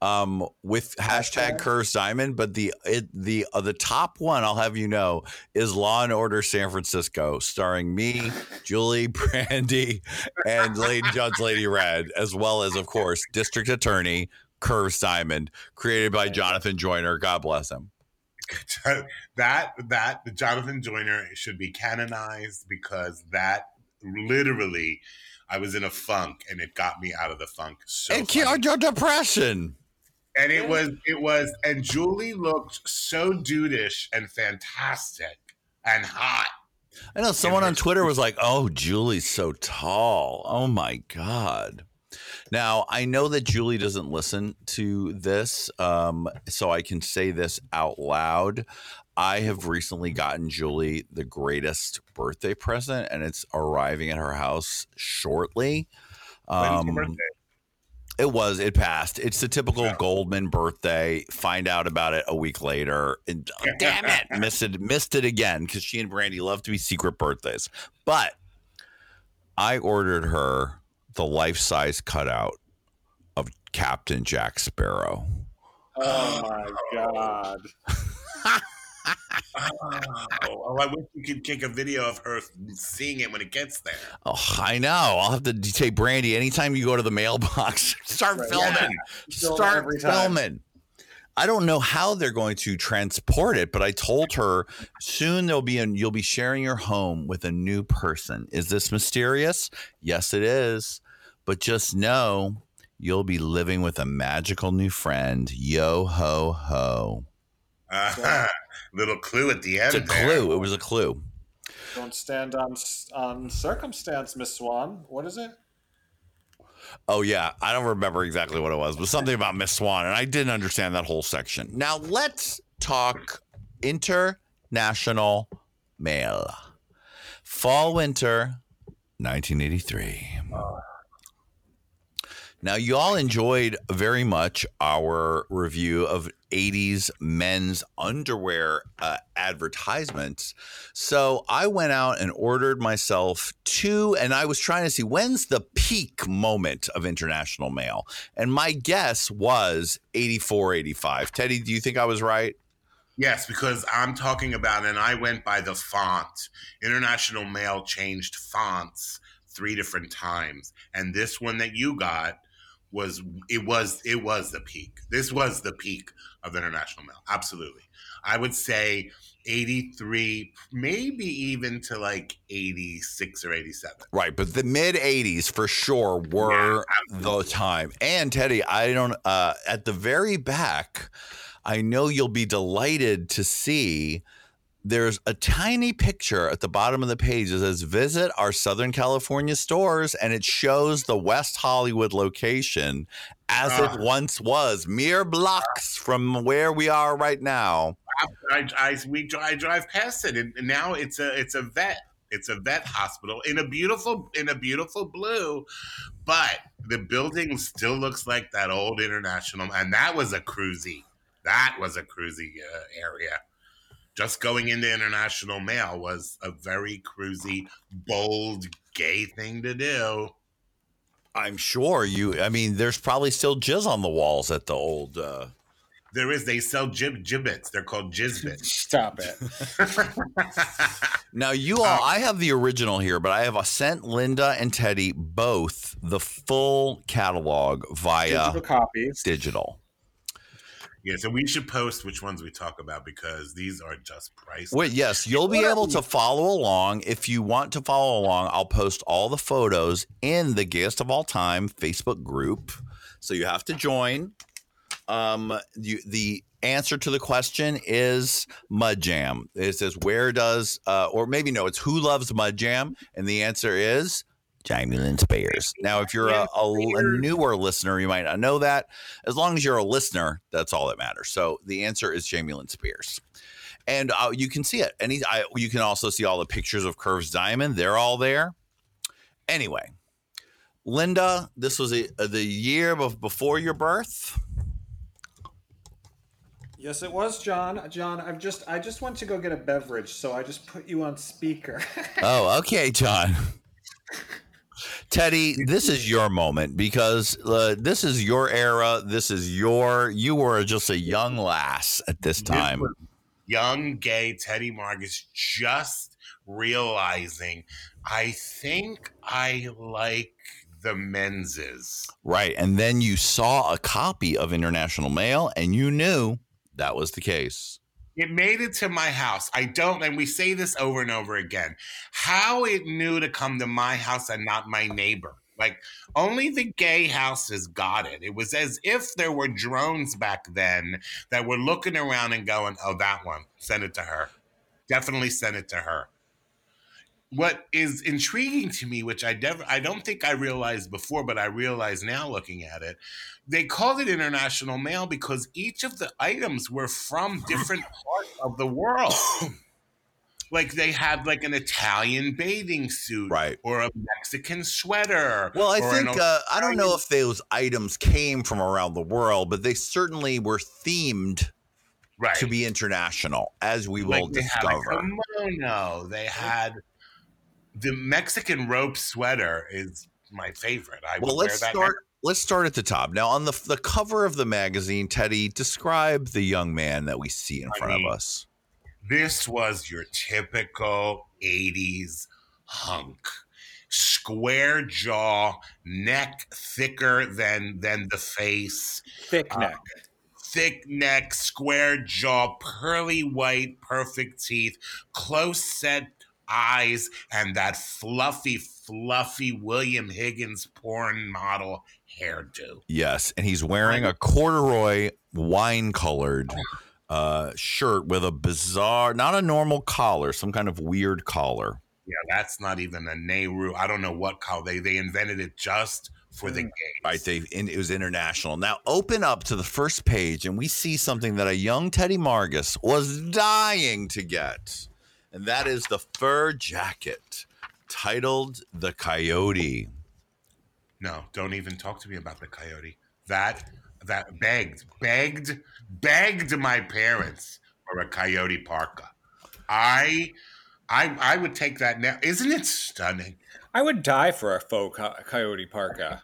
um, with hashtag? Curves Diamond, but the it, the uh, the top one I'll have you know is Law and Order San Francisco, starring me, Julie, Brandy, and Lady Judge Lady Red, as well as of course District Attorney Curves Diamond, created by Jonathan Joyner. God bless him. that that the Jonathan Joyner should be canonized because that literally, I was in a funk and it got me out of the funk. So funny. cured your depression. And it was it was and Julie looked so dudeish and fantastic and hot. I know someone on Twitter was like, "Oh, Julie's so tall. Oh my god." Now I know that Julie doesn't listen to this, um, so I can say this out loud. I have recently gotten Julie the greatest birthday present, and it's arriving at her house shortly. When's her Um, birthday? It was. It passed. It's the typical Yeah. Goldman birthday. Find out about it a week later, and oh, damn it, missed it. Missed it again because she and Brandy love to be secret birthdays. But I ordered her the life size cutout of Captain Jack Sparrow. Oh my god! Oh, I wish you could take a video of her seeing it when it gets there. Oh, I know. I'll have to take Brandy anytime you go to the mailbox. Start Right. filming. Film Start filming. I don't know how they're going to transport it, but I told her soon there'll be an you'll be sharing your home with a new person. Is this mysterious? Yes, it is. But just know you'll be living with a magical new friend. Yo ho ho. Uh, little clue at the end. It's a there. clue. It was a clue. Don't stand on on circumstance, Miss Swan. What is it? Oh yeah, I don't remember exactly what it was, but something about Miss Swan, and I didn't understand that whole section. Now let's talk International Male. Fall winter 1983. Now, you all enjoyed very much our review of 80s men's underwear uh, advertisements. So I went out and ordered myself two, and I was trying to see when's the peak moment of International Male. And my guess was 84, 85. Teddy, do you think I was right? Yes, because I'm talking about, and I went by the font. International Male changed fonts three different times, and this one that you got was it was it was the peak. This was the peak of International Male. Absolutely, I would say 83, maybe even to like 86 or 87. Right, but the mid 80s for sure were the time. And Teddy, I don't uh at the very back, I know you'll be delighted to see there's a tiny picture at the bottom of the page that says visit our Southern California stores and it shows the West Hollywood location as Ah. it once was, mere blocks from where we are right now. I, I we I drive past it, and now it's a it's a vet. It's a vet hospital in a beautiful in a beautiful blue, but the building still looks like that old international. And that was a cruisy. That was a cruisy uh, area. Just going into International Male was a very cruisy, bold, gay thing to do. I'm sure you. I mean, there's probably still jizz on the walls at the old. Uh, There is they sell jib gibbets. They're called jizbits. Stop it. now you all, I have the original here, but I have uh, sent Linda and Teddy both the full catalog via Digital copies. digital. Yeah, so we should post which ones we talk about because these are just priceless. Wait, yes, you'll be able to follow along. If you want to follow along, I'll post all the photos in the Gayest of All Time Facebook group. So you have to join. Um, you, the answer to the question is Mud Jam. It says, where does, uh, or maybe no, it's who loves Mud Jam? And the answer is Jamie Lynn Spears. Now, if you're a, a, a newer listener, you might not know that. As long as you're a listener, that's all that matters. So the answer is Jamie Lynn Spears and uh, you can see it. And he, I, you can also see all the pictures of Curves Diamond. They're all there. Anyway, Linda, this was a, the year of before your birth. Yes, it was, John. John, I've just I just went to go get a beverage, so I just put you on speaker. Oh, okay, John. Teddy, this is your moment because uh, this is your era. This is your. You were just a young lass at this This time. was young gay Teddy Marcus just realizing, I think I like the menses. Right. And then you saw a copy of International Male and you knew that was the case. It made it to my house. I don't, and we say this over and over again. How it knew to come to my house and not my neighbor. Like only the gay houses got it. It was as if there were drones back then that were looking around and going, "Oh, that one, send it to her. Definitely send it to her." What is intriguing to me, which I never, I don't think I realized before, but I realize now looking at it, they called it International Male because each of the items were from different parts of the world. like they had like an Italian bathing suit, Right. or a Mexican sweater. Well, I think uh, I don't know if those items came from around the world, but they certainly were themed right. to be international, as we will like they had a discover. kimono. They had the Mexican rope sweater is my favorite. I Well, let's wear that start. Let's start at the top. Now, on the the cover of the magazine, Teddy, describe the young man that we see in I front mean, of us. This was your typical 80s hunk. Square jaw, neck thicker than than the face, Thick Uh, neck. thick neck, square jaw, pearly white, perfect teeth, close set eyes, and that fluffy, fluffy William Higgins porn model hairdo. Yes, and he's wearing a corduroy wine colored uh, shirt with a bizarre, not a normal collar, some kind of weird collar. Yeah, that's not even a Nehru. I don't know what color they they invented it just for the gays. Right, they it was international. Now open up to the first page, and we see something that a young Teddy Margus was dying to get, and that is the fur jacket titled "The Coyote." No, don't even talk to me about the coyote. That that begged, begged, begged my parents for a coyote parka. I I I would take that now. Isn't it stunning? I would die for a faux co- coyote parka.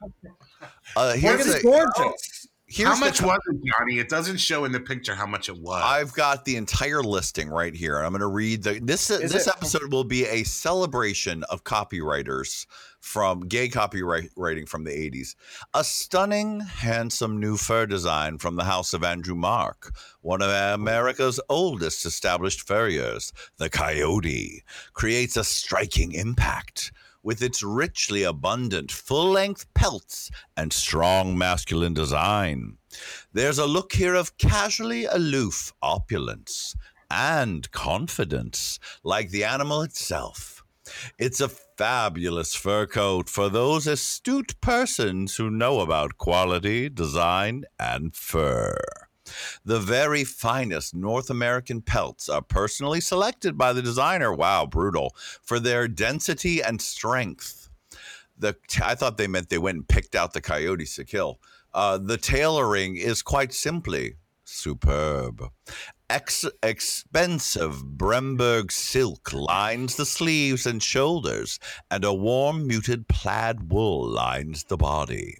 Uh, here's It's a, gorgeous. Here's how much co- was it, Johnny? It doesn't show in the picture how much it was. I've got the entire listing right here. and I'm going to read the this Is this it- episode will be a celebration of copywriters from gay copywriting from the 80s. A stunning, handsome new fur design from the house of Andrew Mark, one of America's oldest established furriers, the Coyote, creates a striking impact. With its richly abundant full length pelts and strong masculine design. There's a look here of casually aloof opulence and confidence, like the animal itself. It's a fabulous fur coat for those astute persons who know about quality, design, and fur. The very finest North American pelts are personally selected by the designer. Wow, brutal. For their density and strength. The I thought they meant they went and picked out the coyotes to kill. Uh, the tailoring is quite simply superb. Ex- expensive Bemberg silk lines the sleeves and shoulders, and a warm muted plaid wool lines the body.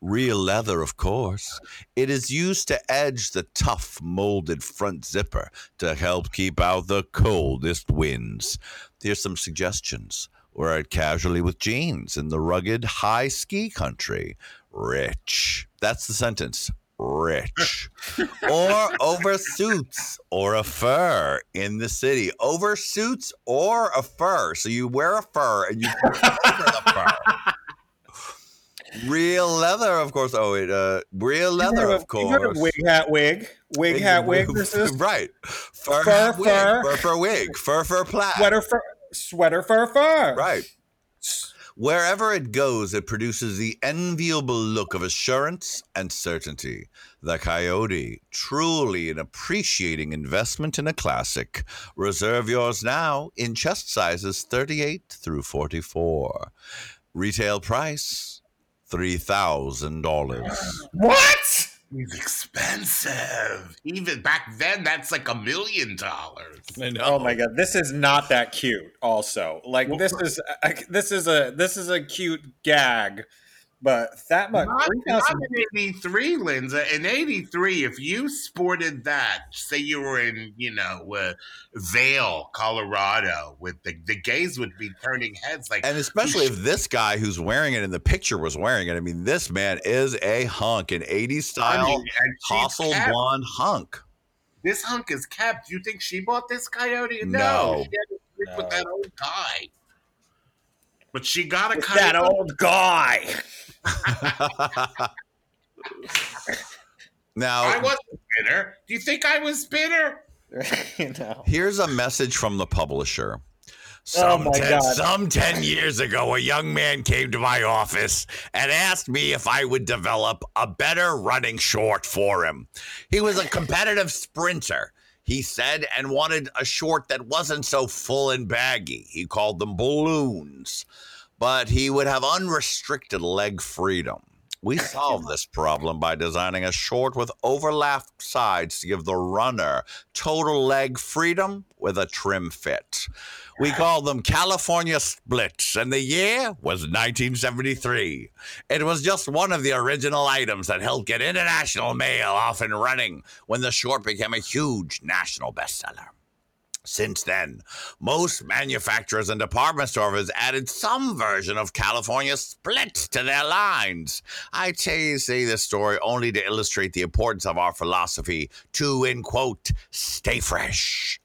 Real leather, of course. It is used to edge the tough molded front zipper to help keep out the coldest winds. Here's some suggestions. Wear it casually with jeans in the rugged high ski country. Rich. That's the sentence. Rich. or over suits or a fur in the city. Over suits or a fur. So you wear a fur and you over the fur. Real leather, of course. Oh, wait, uh, real leather, of You heard course. wig hat wig. Wig hat wig. This is right. Fur, Fur, wig, fur. fur, fur wig, fur, fur plaid. sweater fur sweater fur fur. Right. Wherever it goes, it produces the enviable look of assurance and certainty. The Coyote, truly an appreciating investment in a classic. Reserve yours now in chest sizes 38 through 44. Retail price $3,000. What? He's expensive. Even back then, that's like a million dollars. Oh my god, this is not that cute. Also, like this is a, this is a this is a cute gag, but that much Not, three not in 83, Linda. In 83, if you sported that, say you were in, you know, uh, Vail, Colorado, with the, the gays would be turning heads like, And especially if this guy who's wearing it in the picture was wearing it. I mean, this man is a hunk, an 80s I style mean, and kept- blonde hunk. This hunk is kept. Do you think she bought this coyote? No. No. She had to sleep with that old guy. But she got a It's coyote. that old guy. now, I wasn't bitter. Do you think I was bitter? you know. Here's a message from the publisher. Oh Some, my ten, God. some 10 years ago, a young man came to my office and asked me if I would develop a better running short for him. He was a competitive sprinter, he said, and wanted a short that wasn't so full and baggy. He called them balloons, but he would have unrestricted leg freedom. We solved this problem by designing a short with overlapped sides to give the runner total leg freedom with a trim fit. We called them California Splits, and the year was 1973. It was just one of the original items that helped get International Male off and running when the short became a huge national bestseller. Since then, most manufacturers and department stores added some version of California Splits to their lines. I tell say this story only to illustrate the importance of our philosophy to, in quote, stay fresh.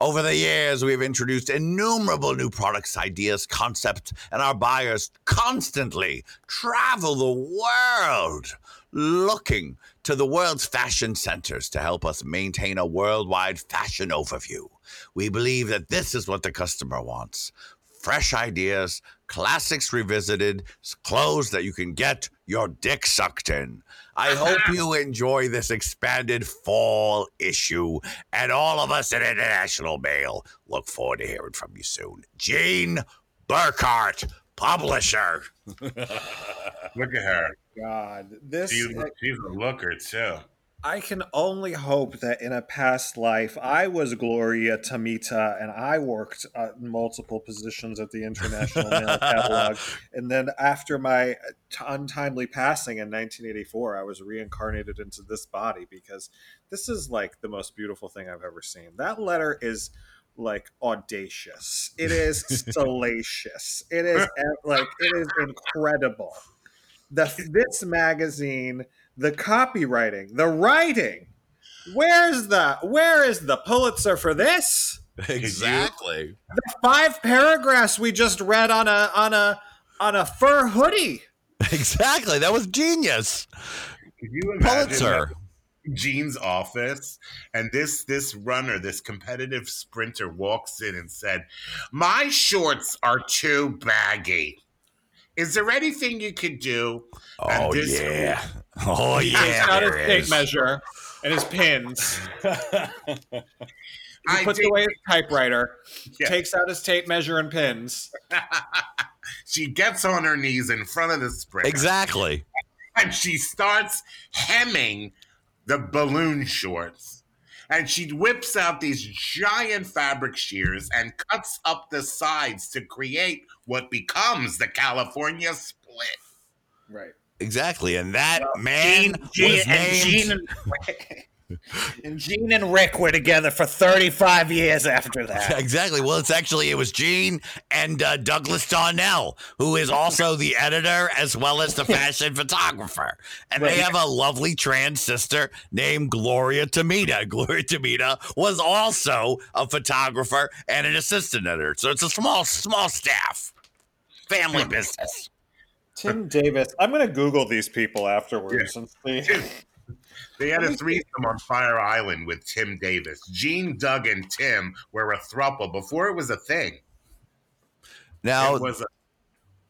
Over the years, we've introduced innumerable new products, ideas, concepts, and our buyers constantly travel the world looking to the world's fashion centers to help us maintain a worldwide fashion overview. We believe that this is what the customer wants fresh ideas, classics revisited, clothes that you can get your dick sucked in. I hope you enjoy this expanded fall issue, and all of us at International Male look forward to hearing from you soon. Gene Burkhart, publisher. Look at her. God, this She's, she's a looker, too. I can only hope that in a past life I was Gloria Tamita and I worked at multiple positions at the International Male Catalog. And then after my t- untimely passing in 1984, I was reincarnated into this body because this is like the most beautiful thing I've ever seen. That letter is like audacious. It is salacious. It is eh, like it is incredible. The this magazine, the copywriting, the writing. Where's the where is the Pulitzer for this? Exactly. The five paragraphs we just read on a on a on a fur hoodie. Exactly. That was genius. Could you imagine Pulitzer. Gene's office and this this runner, this competitive sprinter walks in and said, "My shorts are too baggy. Is there anything you could do?" Oh this- yeah. Oh yeah. He's got his tape measure. and his pins. he I puts did- away his typewriter, Yeah. takes out his tape measure and pins. she gets on her knees in front of the sprinter Exactly. and she starts hemming the balloon shorts. And she whips out these giant fabric shears and cuts up the sides to create what becomes the California split. Right. Exactly. And that man Gene, was Gene, and named Gene and Gene and Rick were together for 35 years after that. Exactly. Well, it's actually it was Gene and uh, Douglas Darnell, who is also the editor as well as the fashion photographer, and they have a lovely trans sister named Gloria Tamita. Gloria Tamita was also a photographer and an assistant editor, so it's a small, small staff, family business. Tim Davis. I'm going to Google these people afterwards and see. They had a threesome on Fire Island with Tim Davis. Gene, Doug, and Tim were a throuple before it was a thing. Now it was a,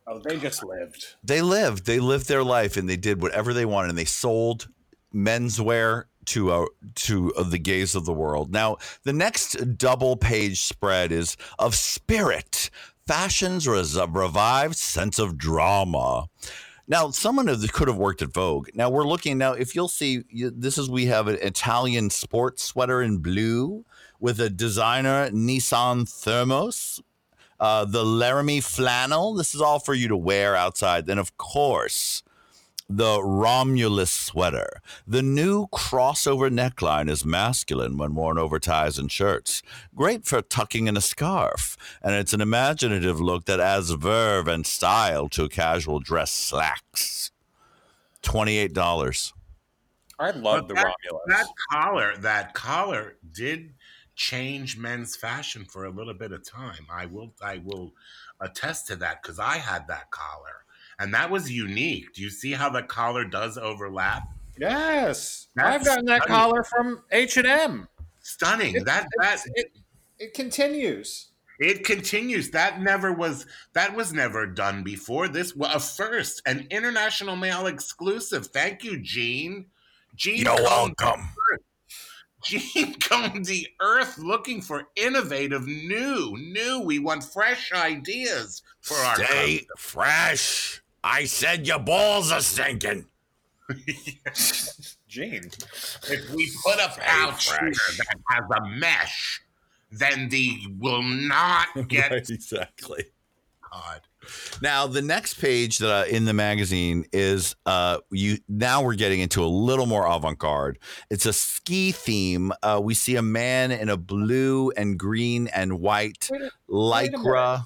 Oh, they just lived. they lived they lived their life and they did whatever they wanted and they sold menswear to uh, to uh, the gaze of the world now the next double page spread is of spirit fashions a revived sense of drama now someone could have worked at vogue now we're looking now if you'll see this is we have an italian sports sweater in blue with a designer nissan thermos uh, the Laramie flannel. This is all for you to wear outside. Then, of course, the Romulus sweater. The new crossover neckline is masculine when worn over ties and shirts. Great for tucking in a scarf. And it's an imaginative look that adds verve and style to casual dress slacks. $28. I love the that, Romulus. that collar. That collar did change men's fashion for a little bit of time. I will. I will attest to that because I had that collar, and that was unique. Do you see how the collar does overlap? yes, That's I've gotten that stunning. collar from H and M. Stunning. It- that that It it continues. It continues. That never was. That was never done before. This was a first, an International Male exclusive. Thank you, Gene. Gene, You're welcome. Gene combed the earth looking for innovative, new, new. We want fresh ideas for our. Stay fresh. I said your balls are stinking. Gene. If we put a pouch that has a mesh, then the will not get exactly. caught. Now, the next page that uh, in the magazine is uh, you. Now we're getting into a little more avant-garde. It's a ski theme. Uh, we see a man in a blue and green and white Wait wait a lycra. Wait,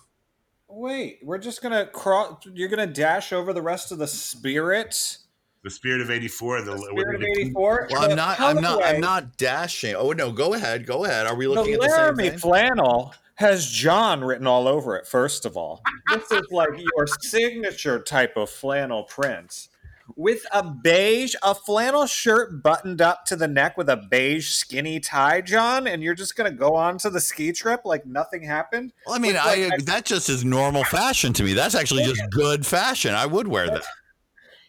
we're just gonna cross. You're gonna dash over the rest of the spirit. The spirit of '84. The, The spirit of '84. Well, I'm not. I'm not. I'm not dashing. Oh no, go ahead. Go ahead. Are we looking the at the same Laramie thing? flannel has John written all over it. First of all, this is like your signature type of flannel print. With a beige, a flannel shirt buttoned up to the neck with a beige skinny tie, John, and you're just gonna go on to the ski trip like nothing happened. Well, I mean, With, I like, that just is normal fashion to me. That's actually just good fashion. I would wear that.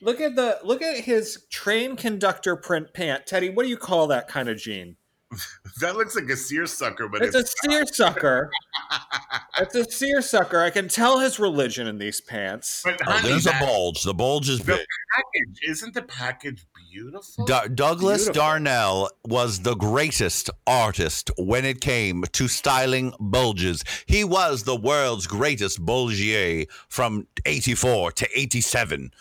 Look at the look at his train conductor print pant, Teddy. What do you call that kind of jean? That looks like a seersucker, but It's it's, a seersucker. it's a seersucker. I can tell his religion in these pants. but Oh, honey, there's a bulge. The bulge is the big. package isn't the package beautiful? Da- Douglas Beautiful. Darnell was the greatest artist when it came to styling bulges. He was the world's greatest bulgier from 84 to 87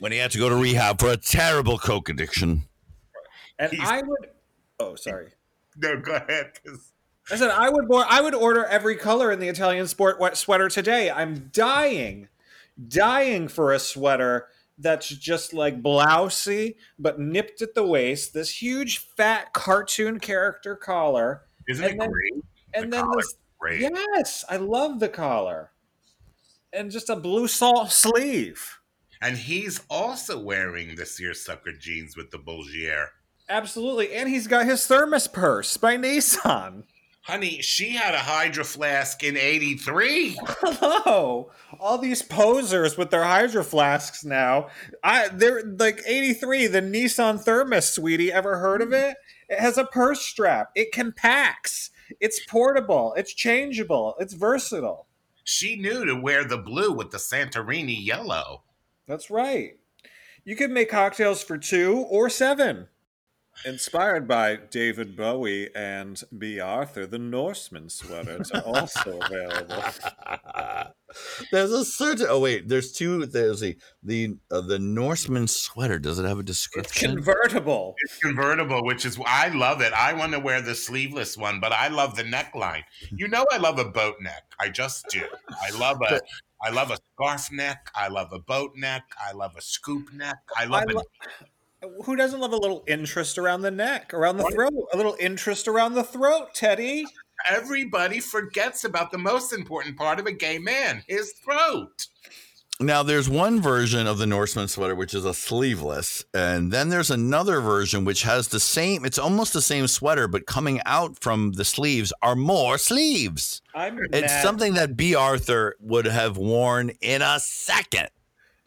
when he had to go to rehab for a terrible coke addiction. And He's- I would. Oh, sorry. no, go ahead. 'cause- I said I would. bo- I would order every color in the Italian sport wet sweater today. I'm dying, dying for a sweater that's just like blousy but nipped at the waist. This huge fat cartoon character collar, Isn't And it then- great? and The then this. Great. Yes, I love the collar, and just a blue salt sleeve. And he's also wearing the seersucker jeans with the bulgier. Absolutely, and he's got his thermos purse by Nissan. Honey, she had a Hydro Flask in 83. Hello, all these posers with their hydro flasks now. I they're like 83, the Nissan Thermos, sweetie. Ever heard of it? It has a purse strap. It can compacts. It's portable. It's changeable. It's versatile. She knew to wear the blue with the Santorini yellow. That's right. You could make cocktails for two or seven. Inspired by David Bowie and Bea Arthur, the Norseman sweaters are also available. There's a certain. Oh wait, there's two. There's the the uh, the Norseman sweater. Does it have a description? It's description? convertible. It's convertible, which is I love it. I want to wear the sleeveless one, but I love the neckline. You know, I love a boat neck. I just do. I love a. I love a scarf neck. I love a boat neck. I love a scoop neck. I love I it. Lo- Who doesn't love a little interest around the neck, around the What? throat? A little interest around the throat, Teddy. Everybody forgets about the most important part of a gay man: his throat. Now, there's one version of the Norseman sweater which is a sleeveless, and then there's another version which has the same. It's almost the same sweater, but coming out from the sleeves are more sleeves. I'm It's mad. something that Bea Arthur would have worn in a second.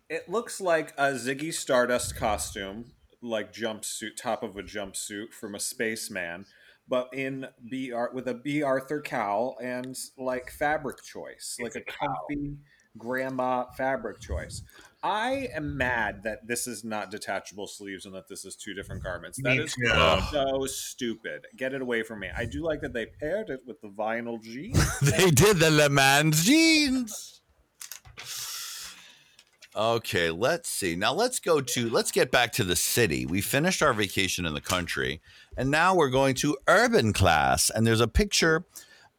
It looks like a Ziggy Stardust costume, like jumpsuit, top of a jumpsuit from a spaceman, but in B Art with a Bea Arthur cowl and like fabric choice, like a a comfy grandma fabric choice. I am mad that this is not detachable sleeves and that this is two different garments. That is so stupid. Get it away from me. I do like that they paired it with the vinyl jeans. They did the Le Mans jeans. Okay, let's see. Now let's go to let's get back to the city. We finished our vacation in the country, and now we're going to urban class. And there's a picture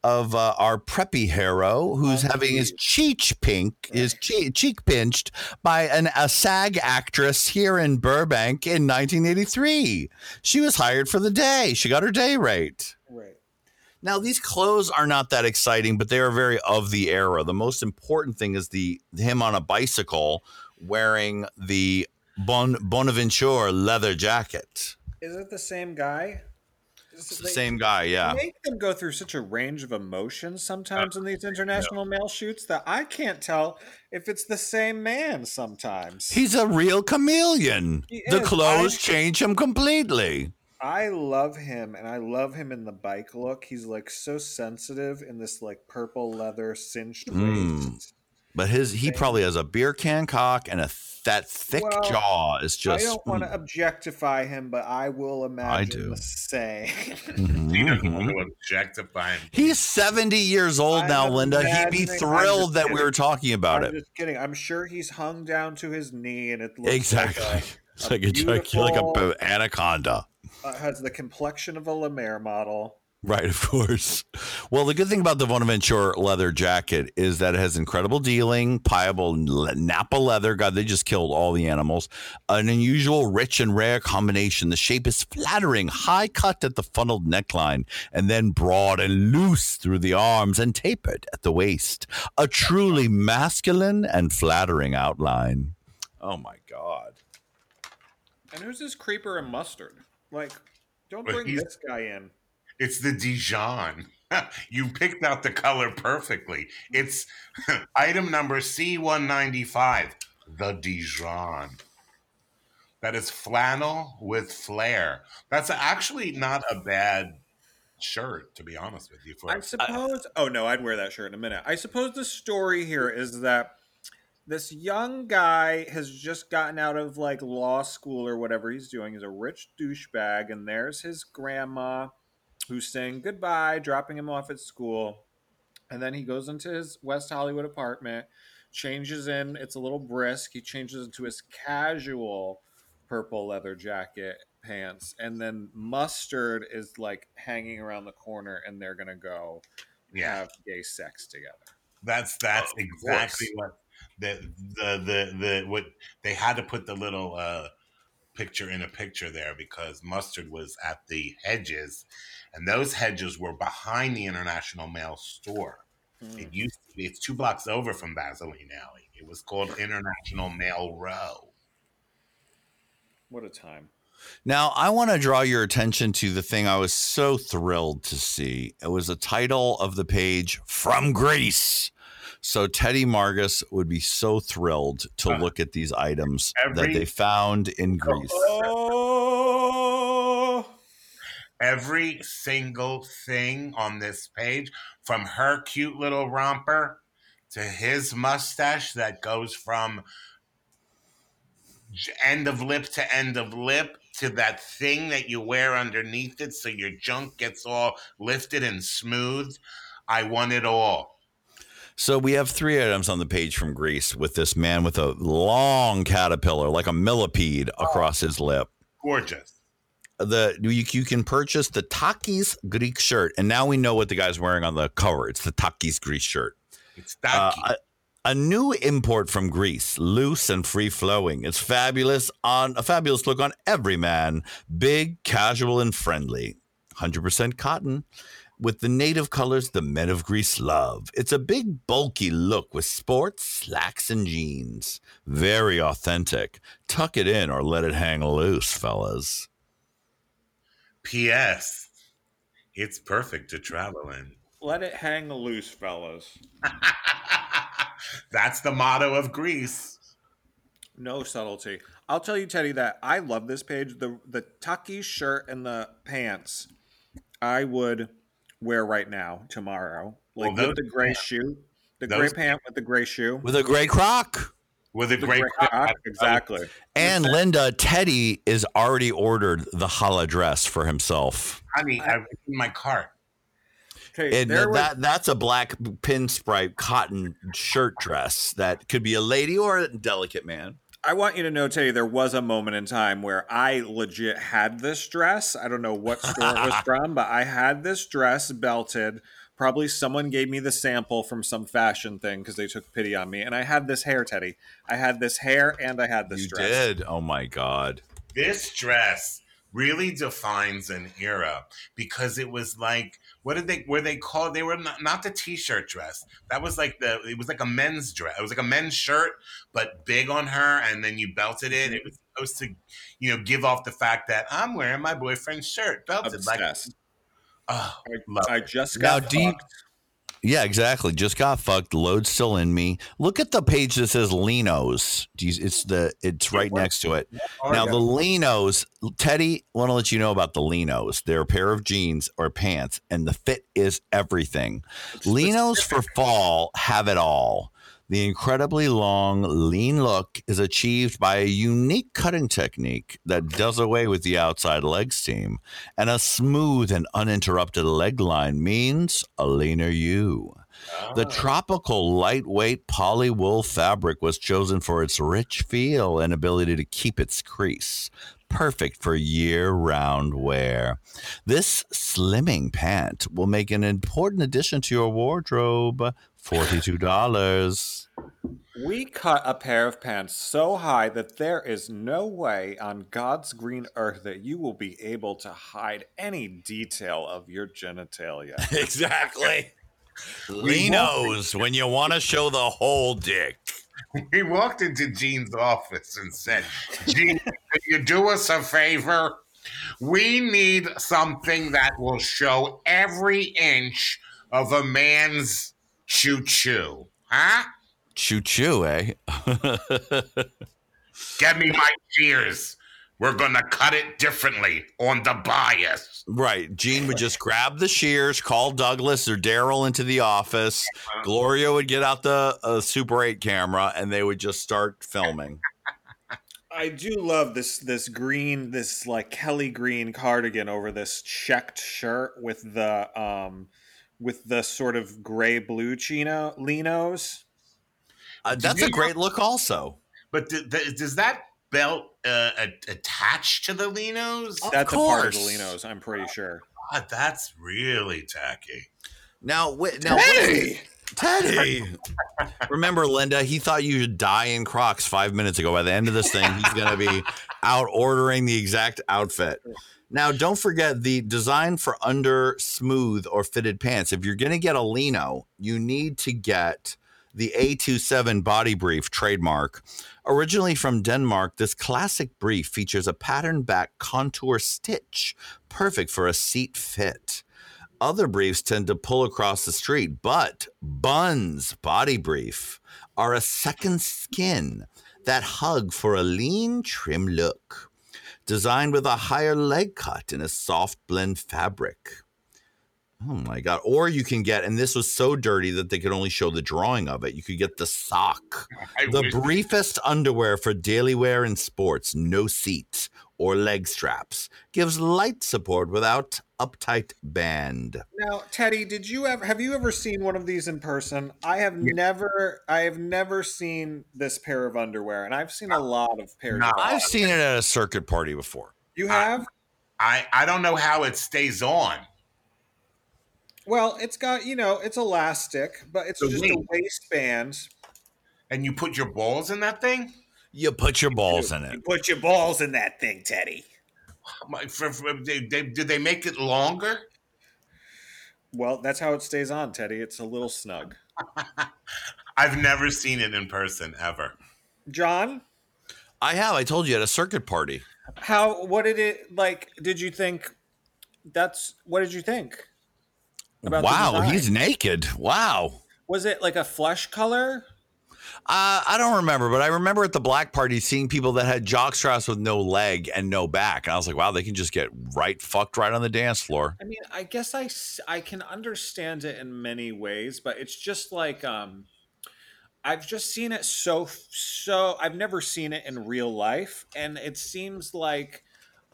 of uh, our preppy hero who's having his cheek pink, his che- cheek pinched by an a SAG actress here in Burbank in 1983. She was hired for the day. She got her day rate. Now these clothes are not that exciting, but they are very of the era. The most important thing is the him on a bicycle wearing the bon, Bonaventure leather jacket. Is it the same guy? It's the like- same guy, yeah. make them go through such a range of emotions sometimes in these International Male shoots that I can't tell if it's the same man sometimes. He's a real chameleon. He the is. clothes I- change him completely. I love him and I love him in the bike look. He's like so sensitive in this like purple leather cinched Mm. waist. But his he Same. probably has a beer can cock and a that thick Well, jaw is just I don't want to objectify him, but I will imagine I do. the same. He doesn't want to objectify him. He's 70 years old I'm now, Linda. He'd be thrilled just that we were talking about I'm it. just kidding. I'm sure he's hung down to his knee and it looks Exactly. like It's a like a, like a, beautiful- b- anaconda. A, uh, has the complexion of a La Mer model. Right, of course. Well, the good thing about the Bonaventure leather jacket is that it has incredible dealing, pliable le- Napa leather. God, they just killed all the animals. An unusual, rich, and rare combination. The shape is flattering, high cut at the funneled neckline, and then broad and loose through the arms and tapered at the waist. A truly masculine and flattering outline. Oh my God. And who's this creeper and mustard? Like, don't bring this guy in. It's the Dijon. you picked out the color perfectly. It's item number C195, the Dijon. That is flannel with flair. That's actually not a bad shirt, to be honest with you. For I suppose. oh no, I'd wear that shirt in a minute. I suppose the story here is that this young guy has just gotten out of like law school or whatever he's doing. He's a rich douchebag, and there's his grandma who's saying goodbye, dropping him off at school, and then he goes into his West Hollywood apartment, changes in. It's a little brisk. He changes into his casual purple leather jacket pants and then mustard is like hanging around the corner and they're gonna go yeah, have gay sex together that's that's Of exactly what the, the the the what they had to put the little uh picture in a picture there because mustard was at the hedges and those hedges were behind the International Male store Hmm. It used to be, it's two blocks over from Vaseline Alley. It was called International Male Row. what a time Now, I want to draw your attention to the thing I was so thrilled to see. It was the title of the page from Greece. So Teddy Margus would be so thrilled to Uh, look at these items that they found in Greece. Oh, Every single thing on this page, from her cute little romper to his mustache that goes from end of lip to end of lip to that thing that you wear underneath it so your junk gets all lifted and smooth. I want it all. So we have three items on the page from Greece with this man with a long caterpillar, like a millipede, across his lip. Gorgeous. the you, you can purchase the Takis Greek shirt, and now we know what the guy's wearing on the cover. It's the Takis Greek shirt. It's Uh, a, a new import from Greece, loose and free flowing. It's fabulous on a fabulous look on every man, big, casual, and friendly. 100% cotton. With the native colors the men of Greece love. It's a big, bulky look with sports, slacks, and jeans. Very authentic. Tuck it in or let it hang loose, fellas. P.S. It's perfect to travel in. let it hang loose, fellas. That's the motto of Greece. No subtlety. I'll tell you, Teddy, that I love this page. The the tucky shirt and the pants I would wear right now, tomorrow. Like Well, with those- the gray shoe. The gray those- pant with the gray shoe. With a gray croc. With a The great gray croc, exactly. And Linda, Teddy is already ordered the challah dress for himself. Honey, I was in my cart. Okay, And there was, that that's a black pinstripe cotton shirt dress that could be a lady or a delicate man. I want you to know, Teddy, there was a moment in time where I legit had this dress. I don't know what store it was from, but I had this dress belted. Probably someone gave me the sample from some fashion thing because they took pity on me. And I had this hair, Teddy. I had this hair and I had this you dress. did. Oh my god. This dress really defines an era because it was like what did they were they called they were not, not the t-shirt dress that was like the it was like a men's dress it was like a men's shirt but big on her and then you belted it it was supposed to you know give off the fact that i'm wearing my boyfriend's shirt belted like oh I, love I it. just Now, got do you- fucked. Yeah, exactly. Just got fucked. Load still in me. Look at the page that says Linos. It's the it's right next to it. Now the Linos, Teddy, want to let you know about the Linos. They're a pair of jeans or pants, and the fit is everything. Linos for fall have it all. The incredibly long, lean look is achieved by a unique cutting technique that does away with the outside leg seam, and a smooth and uninterrupted leg line means a leaner you. The ah. tropical lightweight poly wool fabric was chosen for its rich feel and ability to keep its crease. Perfect for year round wear. This slimming pant will make an important addition to your wardrobe. $42. We cut a pair of pants so high that there is no way on God's green earth that you will be able to hide any detail of your genitalia. Exactly. Linos, when you want to show the whole dick. he walked into Gene's office and said, Gene, could you do us a favor? We need something that will show every inch of a man's choo choo. Huh? Choo choo, eh? Get me my shears. We're going to cut it differently on the bias. Right. Gene would just grab the shears, call Douglas or Daryl into the office. Gloria would get out the uh, Super 8 camera and they would just start filming. I do love this this green this like Kelly green cardigan over this checked shirt with the um with the sort of gray blue chino linos. Uh, that's a great look, also. But th- th- does that belt uh, a- attach to the Linos? Of That's a part of the course. linos, I'm pretty sure. God, that's really tacky. Now, wait, now Teddy! Teddy! Remember, Linda, he thought you should die in Crocs five minutes ago. By the end of this thing, he's going to be out ordering the exact outfit. Now, don't forget the design for under smooth or fitted pants. If you're going to get a lino, you need to get the A27 body brief trademark. Originally from Denmark, this classic brief features a pattern back contour stitch, perfect for a seat fit. Other briefs tend to pull across the street, but Buns body brief are a second skin that hug for a lean, trim look. Designed with a higher leg cut in a soft blend fabric. Oh my god! Or you can get, and this was so dirty that they could only show the drawing of it. You could get the sock, I the briefest underwear for daily wear and sports. No seat or leg straps. Gives light support without uptight band. Now, Teddy, did you ever have you ever seen one of these in person? I have never I have never seen this pair of underwear, and I've seen a lot of pairs. No. of I've seen it at a circuit party before. You have? I I don't know how it stays on. Well, it's got, you know, it's elastic, but it's The just a waistband. And you put your balls in that thing. You put your balls in You it. put your balls in that thing, Teddy. My- For, for, they, they, did they make it longer? Well, that's how it stays on, Teddy. It's a little snug. I've never seen it in person ever. John, I have. I told you at a circuit party. how what did it like did you think that's what did you think? about wow, he's naked. Wow. Was it like a flesh color? Uh, I don't remember, but I remember at the black party seeing people that had jock straps with no leg and no back. And I was like, wow, they can just get right fucked right on the dance floor. I mean, I guess I, I can understand it in many ways, but it's just like um I've just seen it so so I've never seen it in real life and it seems like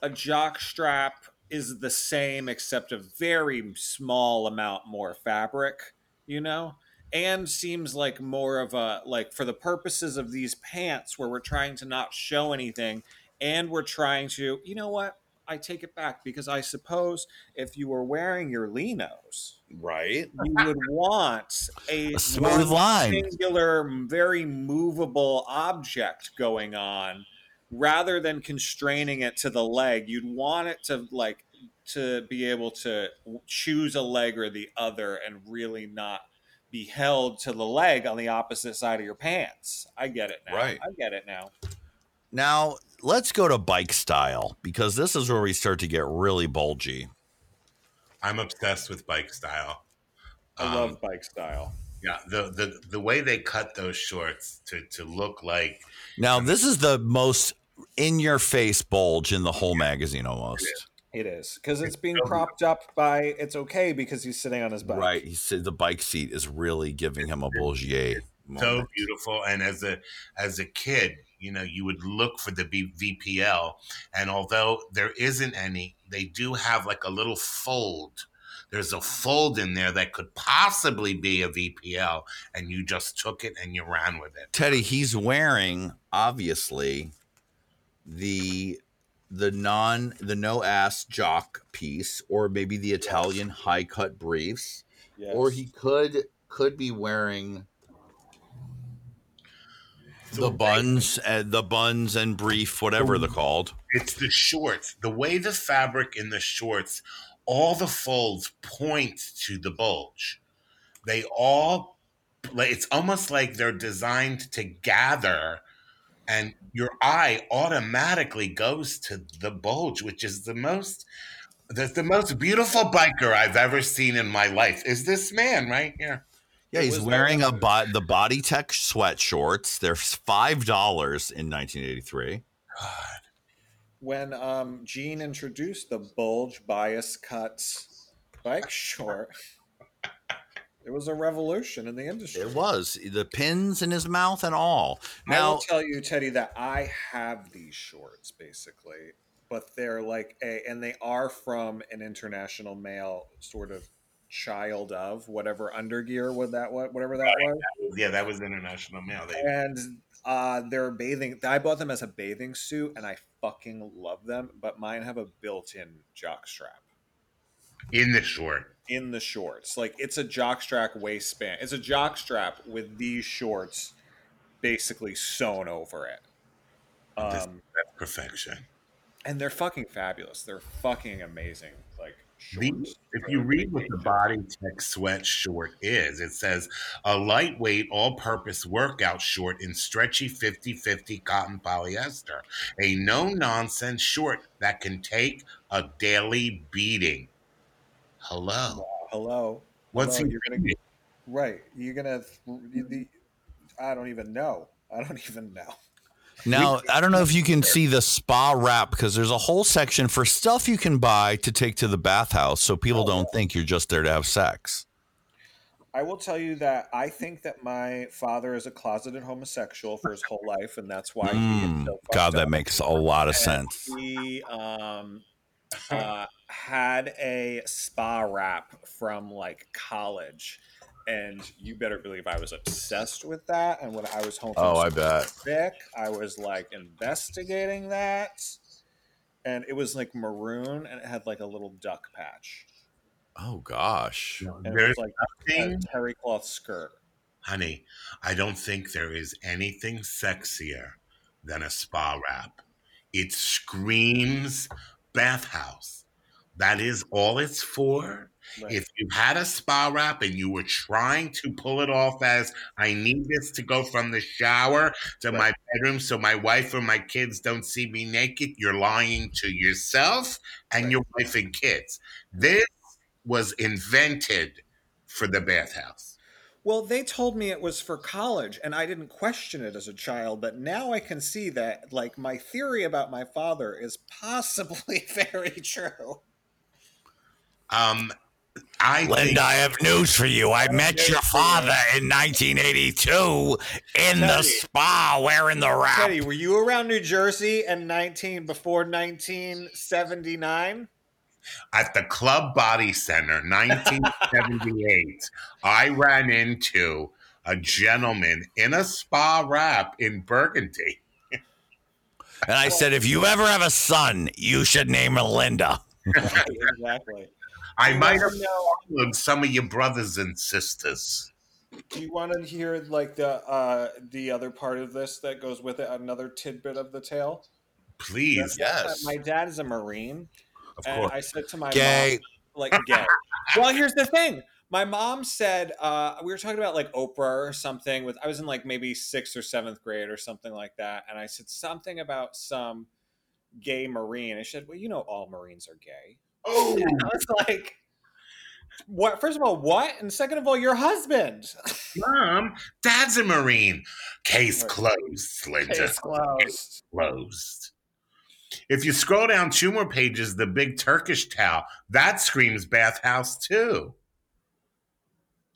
a jock strap is the same except a very small amount more fabric, you know? And seems like more of a like for the purposes of these pants where we're trying to not show anything and we're trying to, you know what? I take it back because I suppose if you were wearing your Linos, Right. you would want a, A smooth line. singular, very movable object going on, rather than constraining it to the leg. You'd want it to like to be able to choose a leg or the other, and really not be held to the leg on the opposite side of your pants. I get it now. Right. I get it now. Now, let's go to bike style because this is where we start to get really bulgy. I'm obsessed with bike style. I Um, love bike style. Yeah, the, the the way they cut those shorts to to look like Now, this is the most in your face bulge in the whole magazine almost. It is because it's being propped up by. It's okay because he's sitting on his bike. Right. He said the bike seat is really giving him a bulgier. so beautiful. And as a as a kid, you know, you would look for the B- VPL, and although there isn't any, they do have like a little fold. There's a fold in there that could possibly be a VPL, and you just took it and you ran with it. Teddy, he's wearing obviously the the non the no ass jock piece, or maybe the Italian high cut briefs, Yes. or he could could be wearing the buns, and the buns and brief, whatever they're called. It's the shorts. The way the fabric in the shorts, all the folds point to the bulge. They all, like it's almost like they're designed to gather, and your eye automatically goes to the bulge, which is the most. That's the most beautiful biker I've ever seen in my life. Is this man right here? Yeah, he's wearing a bo- the Body Tech sweat shorts. They're five dollars in 1983. God. when um, Gene introduced the bulge bias cuts bike short, it was a revolution in the industry. It was the pins in his mouth and all. Now, I will tell you, Teddy, that I have these shorts basically, but they're like a, and they are from an international male sort of child of whatever undergear would that what whatever that was, Yeah, that was international male. They, and uh, they're bathing. I bought them as a bathing suit, and I fucking love them. But mine have a built-in jock strap. in the short. In the shorts. Like it's a jockstrap waistband. It's a jockstrap with these shorts basically sewn over it. Um, That's perfection. and they're fucking fabulous. They're fucking amazing. Like shorts. if you read what the. Body Tech sweat short is, it says a lightweight, all purpose workout short in stretchy 50 50 cotton polyester. A no nonsense short that can take a daily beating. Hello. Hello. What's Hello, he you're gonna right? You're gonna. you- the- I don't even know. I don't even know. Now, I don't know if you can see the spa wrap because there's a whole section for stuff you can buy to take to the bathhouse so people don't think you're just there to have sex. I will tell you that I think that my father is a closeted homosexual for his whole life, and that's why he Mm, is so God, that up. makes a lot of And sense. He um, uh, had a spa wrap from like college, and you better believe I was obsessed with that. And when I was home, from Oh, I bet. sick, I was like investigating that, and it was like maroon, and it had like a little duck patch, Oh, gosh. and it There's was like a nothing, terry cloth skirt. honey, I don't think there is anything sexier than a spa wrap. It screams bathhouse. That is all it's for. Right. If you had a spa wrap and you were trying to pull it off as I need this to go from the shower to my bedroom so my wife or my kids don't see me naked, you're lying to yourself and your wife and kids. This was invented for the bathhouse. Well, they told me it was for college, and I didn't question it as a child, but now I can see that, like, my theory about my father is possibly very true. Um, I think Linda, I have news for you. I met your for you. father in 1982 in the Teddy. spa wearing the wrap. Teddy, were you around New Jersey in 19 before 1979? At the Club Body Center, 1978, I ran into a gentleman in a spa wrap in Burgundy. And I said, if you ever have a son, you should name her Linda. exactly. I You might have known some of your brothers and sisters. Do you want to hear like the uh the other part of this that goes with it? Another tidbit of the tale. Please, Yes. My dad is a marine, of and course. I said to my mom, Gay. like gay. well, here's the thing. My mom said uh, we were talking about like Oprah or something. With I was in like maybe sixth or seventh grade or something like that, and I said something about some gay marine. I said, "Well, you know, all Marines are gay." Oh, I was like, "What? First of all, what? And second of all, your husband." mom, dad's a Marine. Case closed, Linda. Case closed. closed. If you scroll down two more pages, the big Turkish towel that screams bathhouse too.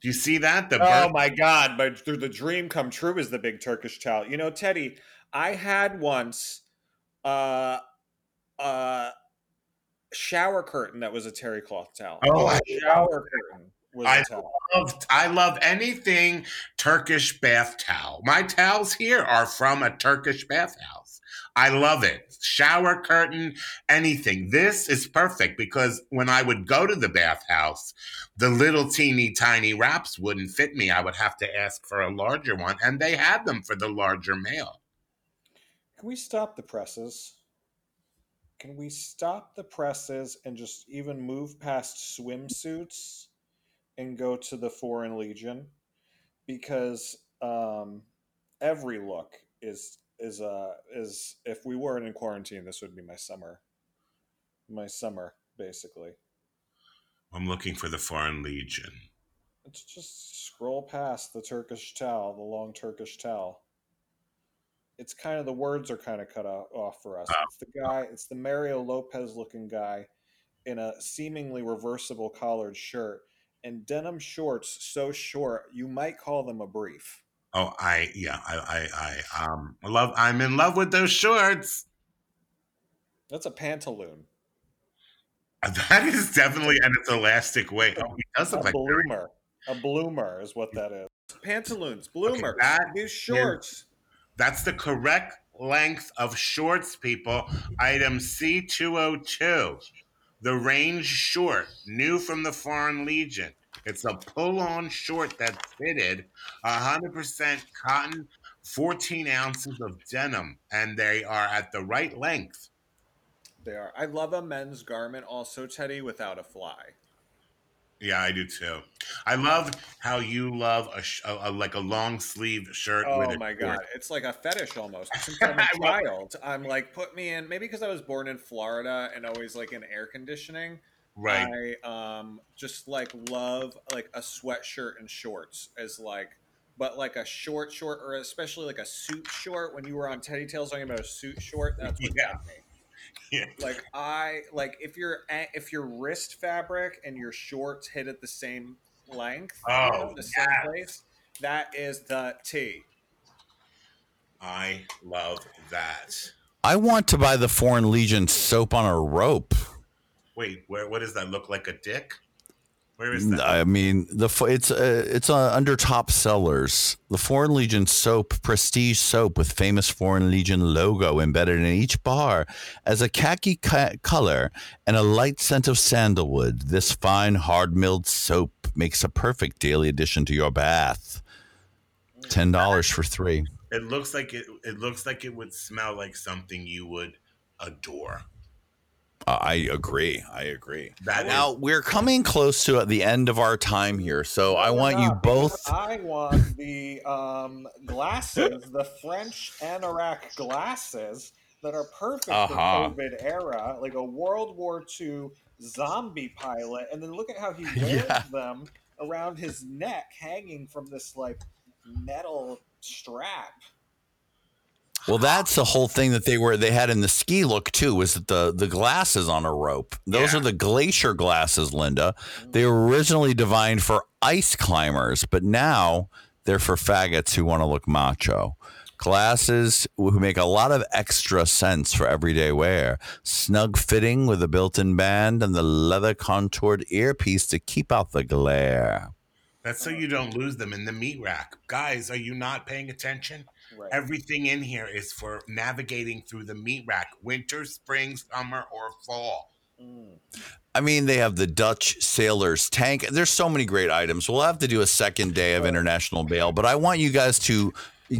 Do you see that? The Oh bird- my god! But the dream come true is the big Turkish towel. You know, Teddy, I had once uh, a shower curtain that was a terry cloth towel. Oh, A shower curtain I love, I love anything Turkish bath towel. My towels here are from a Turkish bathhouse. I love it. Shower curtain, anything. This is perfect because when I would go to the bathhouse, the little teeny tiny wraps wouldn't fit me. I would have to ask for a larger one, and they had them for the larger male. Can we stop the presses? Can we stop the presses and just even move past swimsuits and go to the Foreign Legion? Because um, every look is is uh is if we weren't in quarantine, this would be my summer. My summer, basically. I'm looking for the Foreign Legion. Let's just scroll past the Turkish towel, the long Turkish towel. It's kind of the words are kind of cut off for us. It's the guy, it's the Mario Lopez looking guy in a seemingly reversible collared shirt and denim shorts so short you might call them a brief. Oh, I yeah, I I, I um love. I'm in love with those shorts. That's a pantaloon, That is definitely, it's elastic weight. Oh, he does a look like bloomer. A bloomer is what that is. Pantaloons, bloomers. that These shorts. That's the correct length of shorts, people. Item C202. The range short, new from the Foreign Legion. It's a pull on short that's fitted 100% cotton, 14 ounces of denim, and they are at the right length. They are. I love a men's garment also, Teddy, without a fly. Yeah, I do too. I love how you love a, sh- a, a like a long sleeve shirt. with Oh my god, it's like a fetish almost. Since I'm a I love it. child, I'm like, put me in. Maybe because I was born in Florida and always like in air conditioning. Right. I um just like love like a sweatshirt and shorts as like, but like a short short or especially like a suit short. When you were on Teddy Tales talking about a suit short, that's what Yeah. got me. Yeah. Like I like if your a- if your wrist fabric and your shorts hit at the same length, you know, Oh, the same place, that is the T. I love that. I want to buy the Foreign Legion soap on a rope. Wait, where? What does that look like? A dick? Where is that? I mean, the it's uh, it's uh, under top sellers. The Foreign Legion soap, prestige soap with famous Foreign Legion logo embedded in each bar, as a khaki ca- color and a light scent of sandalwood. This fine, hard milled soap makes a perfect daily addition to your bath. Ten dollars for three. It looks like it. It looks like it would smell like something you would adore. Uh, I agree. I agree. That Now is- we're coming close to the end of our time here, so I No, we're want you both. I want the um, glasses, the French anorak glasses that are perfect Uh-huh. for COVID era, like a World War II zombie pilot. And then look at how he wears Yeah. them around his neck, hanging from this like metal strap. Well, that's the whole thing that they were they had in the ski look too. Was that the the glasses on a rope? Those Yeah. are the glacier glasses, Linda. They were originally designed for ice climbers, but now they're for faggots who want to look macho. Glasses who make a lot of extra sense for everyday wear. Snug fitting with a built-in band and the leather contoured earpiece to keep out the glare. that's so you don't lose them in the meat rack, guys. Are you not paying attention? Right. Everything in here is for navigating through the meat rack: winter, spring, summer, or fall. Mm. I mean, they have the Dutch sailor's tank. There's so many great items. We'll have to do a second day of International Male, but I want you guys to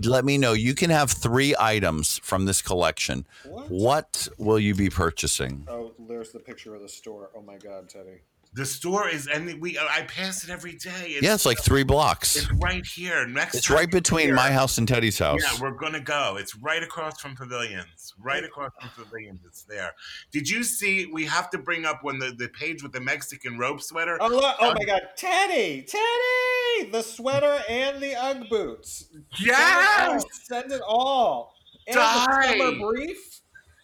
let me know. You can have three items from this collection. What? What will you be purchasing? Oh, there's the picture of the store. Oh my God, Teddy. The store is, and we I pass it every day. It's, Yeah, it's like three blocks. it's right here. Next, It's right between here- my house and Teddy's house. Yeah, we're gonna go. It's right across from Pavilions. Right across from Pavilions. It's there. Did you see? We have to bring up when the, the page with the Mexican rope sweater. Oh, look, oh um, my God, Teddy, Teddy, the sweater and the UGG boots. Yes! Send it all. And Die! the summer brief.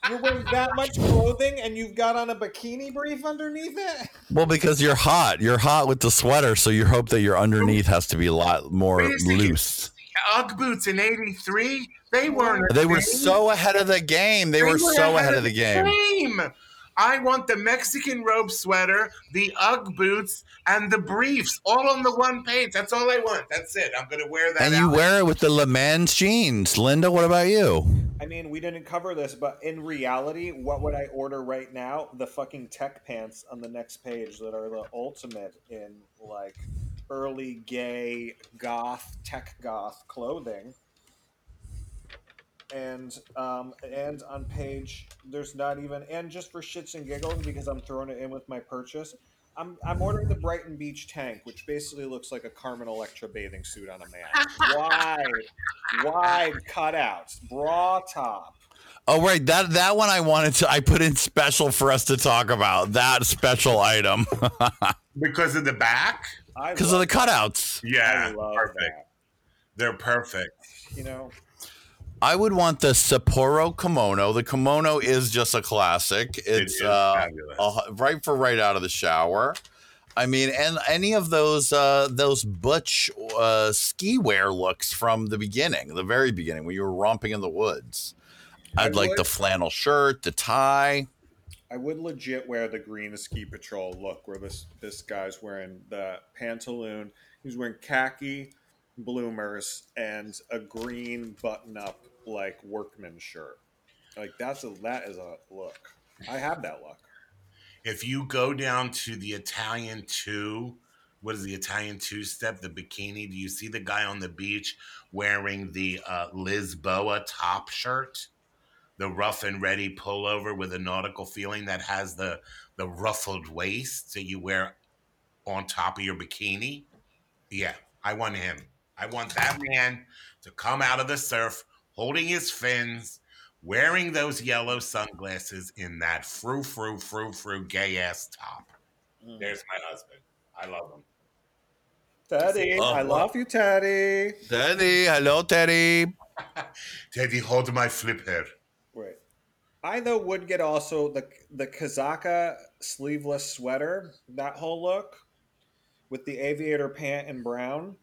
You're wearing that much clothing and you've got on a bikini brief underneath it? Well, because you're hot. You're hot with the sweater, so you hope that your underneath has to be a lot more Wait a second. loose. UGG boots in '83. They weren't. They were so ahead of the game. They, were, so ahead of the game. game. I want the Mexican robe sweater, the UGG boots, and the briefs all on the one page. That's all I want. That's it. I'm gonna wear that. And you out. wear it with the Le Mans jeans. Linda, what about you? I mean, we didn't cover this, but in reality, what would I order right now? The fucking tech pants on the next page that are the ultimate in like early gay goth tech goth clothing. And um, and on page there's not even and just for shits and giggles because I'm throwing it in with my purchase. I'm, I'm ordering the Brighton Beach tank, which basically looks like a Carmen Electra bathing suit on a man. Wide, wide cutouts, bra top. Oh, right. That that one I wanted to. I put in special for us to talk about that special item because of the back. Because of the cutouts. Yeah, I love perfect. that. They're perfect. You know, I would want the Sapporo kimono. The kimono is just a classic. It's is uh, a- right for right out of the shower. I mean, and any of those uh, those butch uh, ski wear looks from the beginning, the very beginning, when you were romping in the woods. I'd I like would- the flannel shirt, the tie. I would legit wear the green ski patrol look, where this this guy's wearing the pantaloon. He's wearing khaki bloomers and a green button up like workman shirt. Like that's a that is a look. I have that look. If you go down to the Italian two, what is the Italian two step? The bikini. Do you see the guy on the beach wearing the uh, Lisboa top shirt? the rough and ready pullover with a nautical feeling that has the the ruffled waist that you wear on top of your bikini. Yeah, I want him. I want that man to come out of the surf holding his fins, wearing those yellow sunglasses in that frou frou frou frou gay ass top. Mm. There's my husband. I love him. Teddy, I wow. love you, Teddy. Teddy, hello, Teddy. Teddy, hold my flip hair. Wait. I though would get also the the Kazaka sleeveless sweater, that whole look with the aviator pant in brown.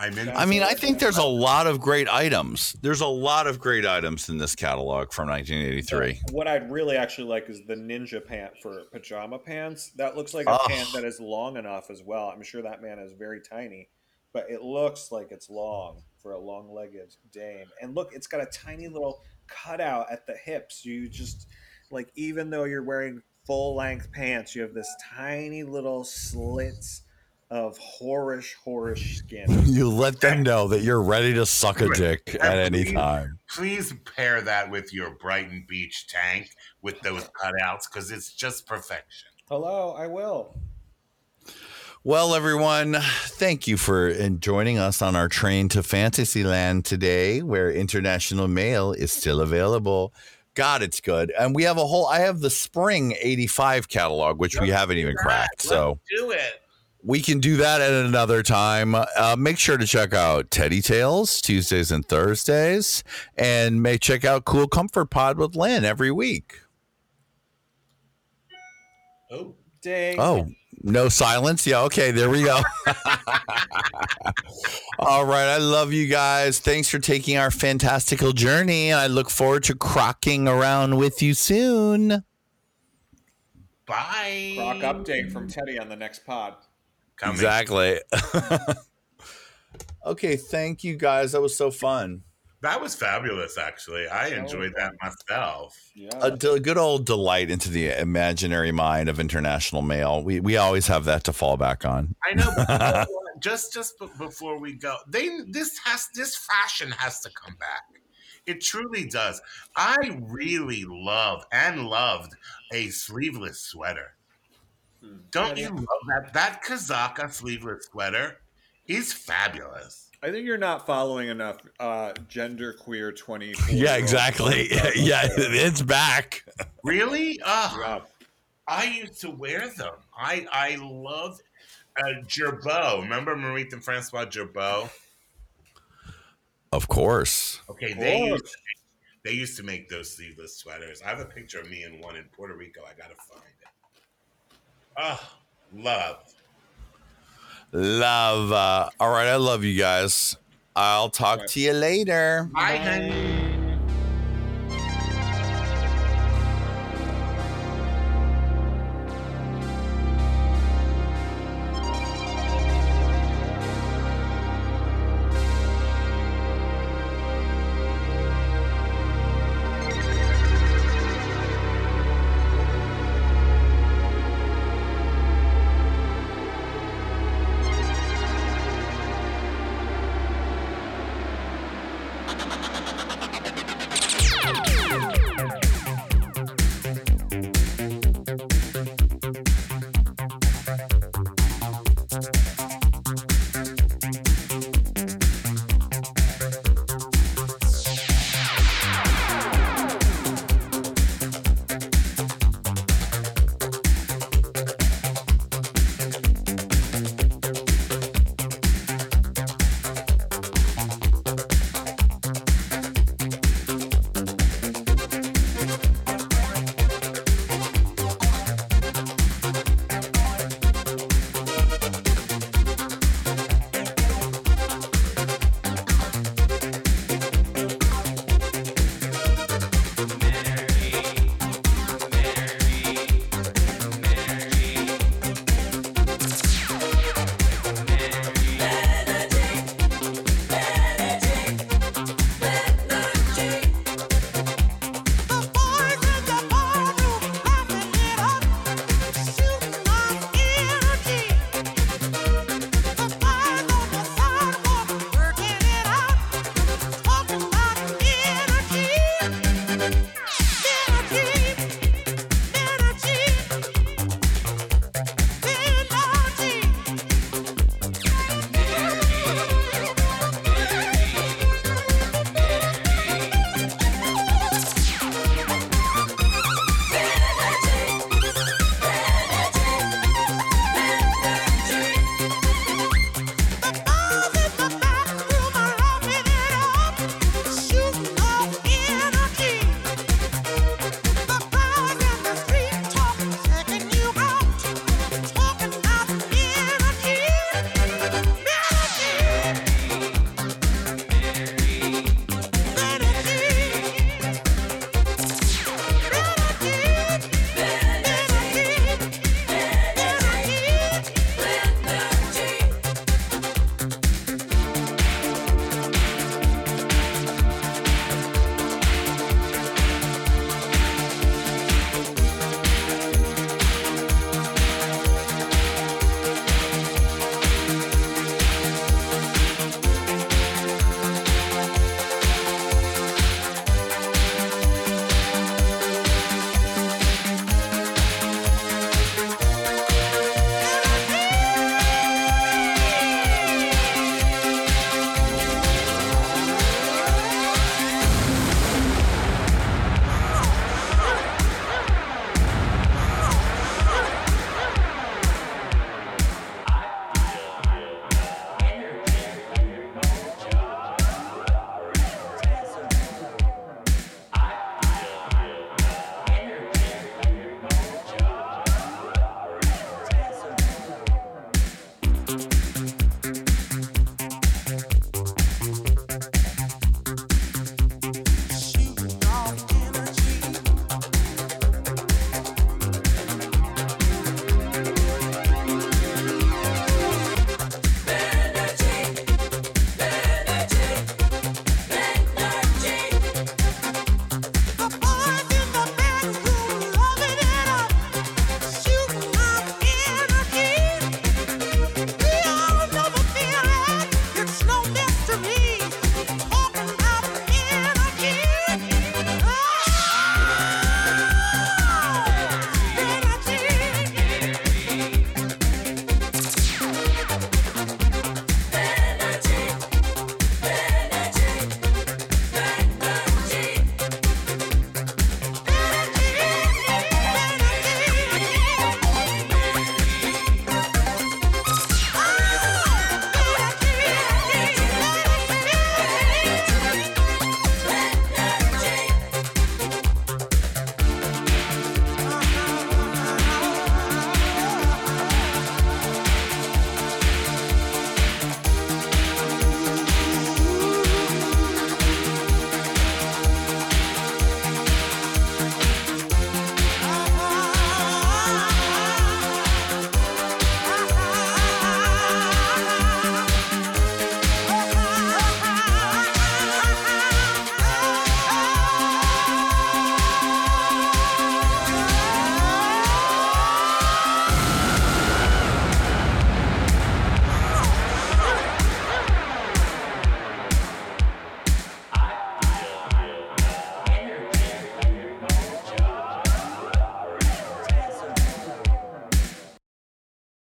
I'm in. I mean, I think there's a lot of great items. There's a lot of great items in this catalog from 1983. What I'd really actually like is the ninja pant for pajama pants. That looks like a Oh. pant that is long enough as well. I'm sure that man is very tiny, but it looks like it's long for a long-legged dame. And look, it's got a tiny little cutout at the hips. You just like even though you're wearing full-length pants, you have this tiny little slits of whorish, whorish skin. You let them know that you're ready to suck a dick at any time. Please pair that with your Brighton Beach tank with those cutouts because it's just perfection. Hello, I will. Well, everyone, thank you for joining us on our train to Fantasyland today, where International Male is still available. God, it's good. And we have a whole, I have the spring 85 catalog, which we haven't even cracked. So Let's do it. We can do that at another time. Uh, make sure to check out Teddy Tales Tuesdays and Thursdays, and may check out Cool Comfort Pod with Lynn every week. Oh, Ding. Oh, no silence. Yeah. Okay. There we go. All right. I love you guys. Thanks for taking our fantastical journey. I look forward to crocking around with you soon. bye. Rock update from Teddy on the next pod. Coming. Exactly. okay. Thank you guys. That was so fun. That was fabulous, actually. I enjoyed that myself. Yeah. A d- good old delight into the imaginary mind of International Male. We we always have that to fall back on. I know, but you know what? just just b- before we go, they this has this fashion has to come back. It truly does. I really love and loved a sleeveless sweater. Don't you love that? That Kazaka sleeveless sweater is fabulous. I think you're not following enough uh, gender queer 24. Yeah, exactly. yeah, it's back. Really? Oh, Yeah. I used to wear them. I I love uh, Girbaud. Remember Marie and Francois Girbaud? Of course. Okay, they course. used, to make, they used to make those sleeveless sweaters. I have a picture of me in one in Puerto Rico. I gotta find it. Oh, love. Love. Uh, all right. I love you guys. I'll talk Right. to you later. Bye, honey.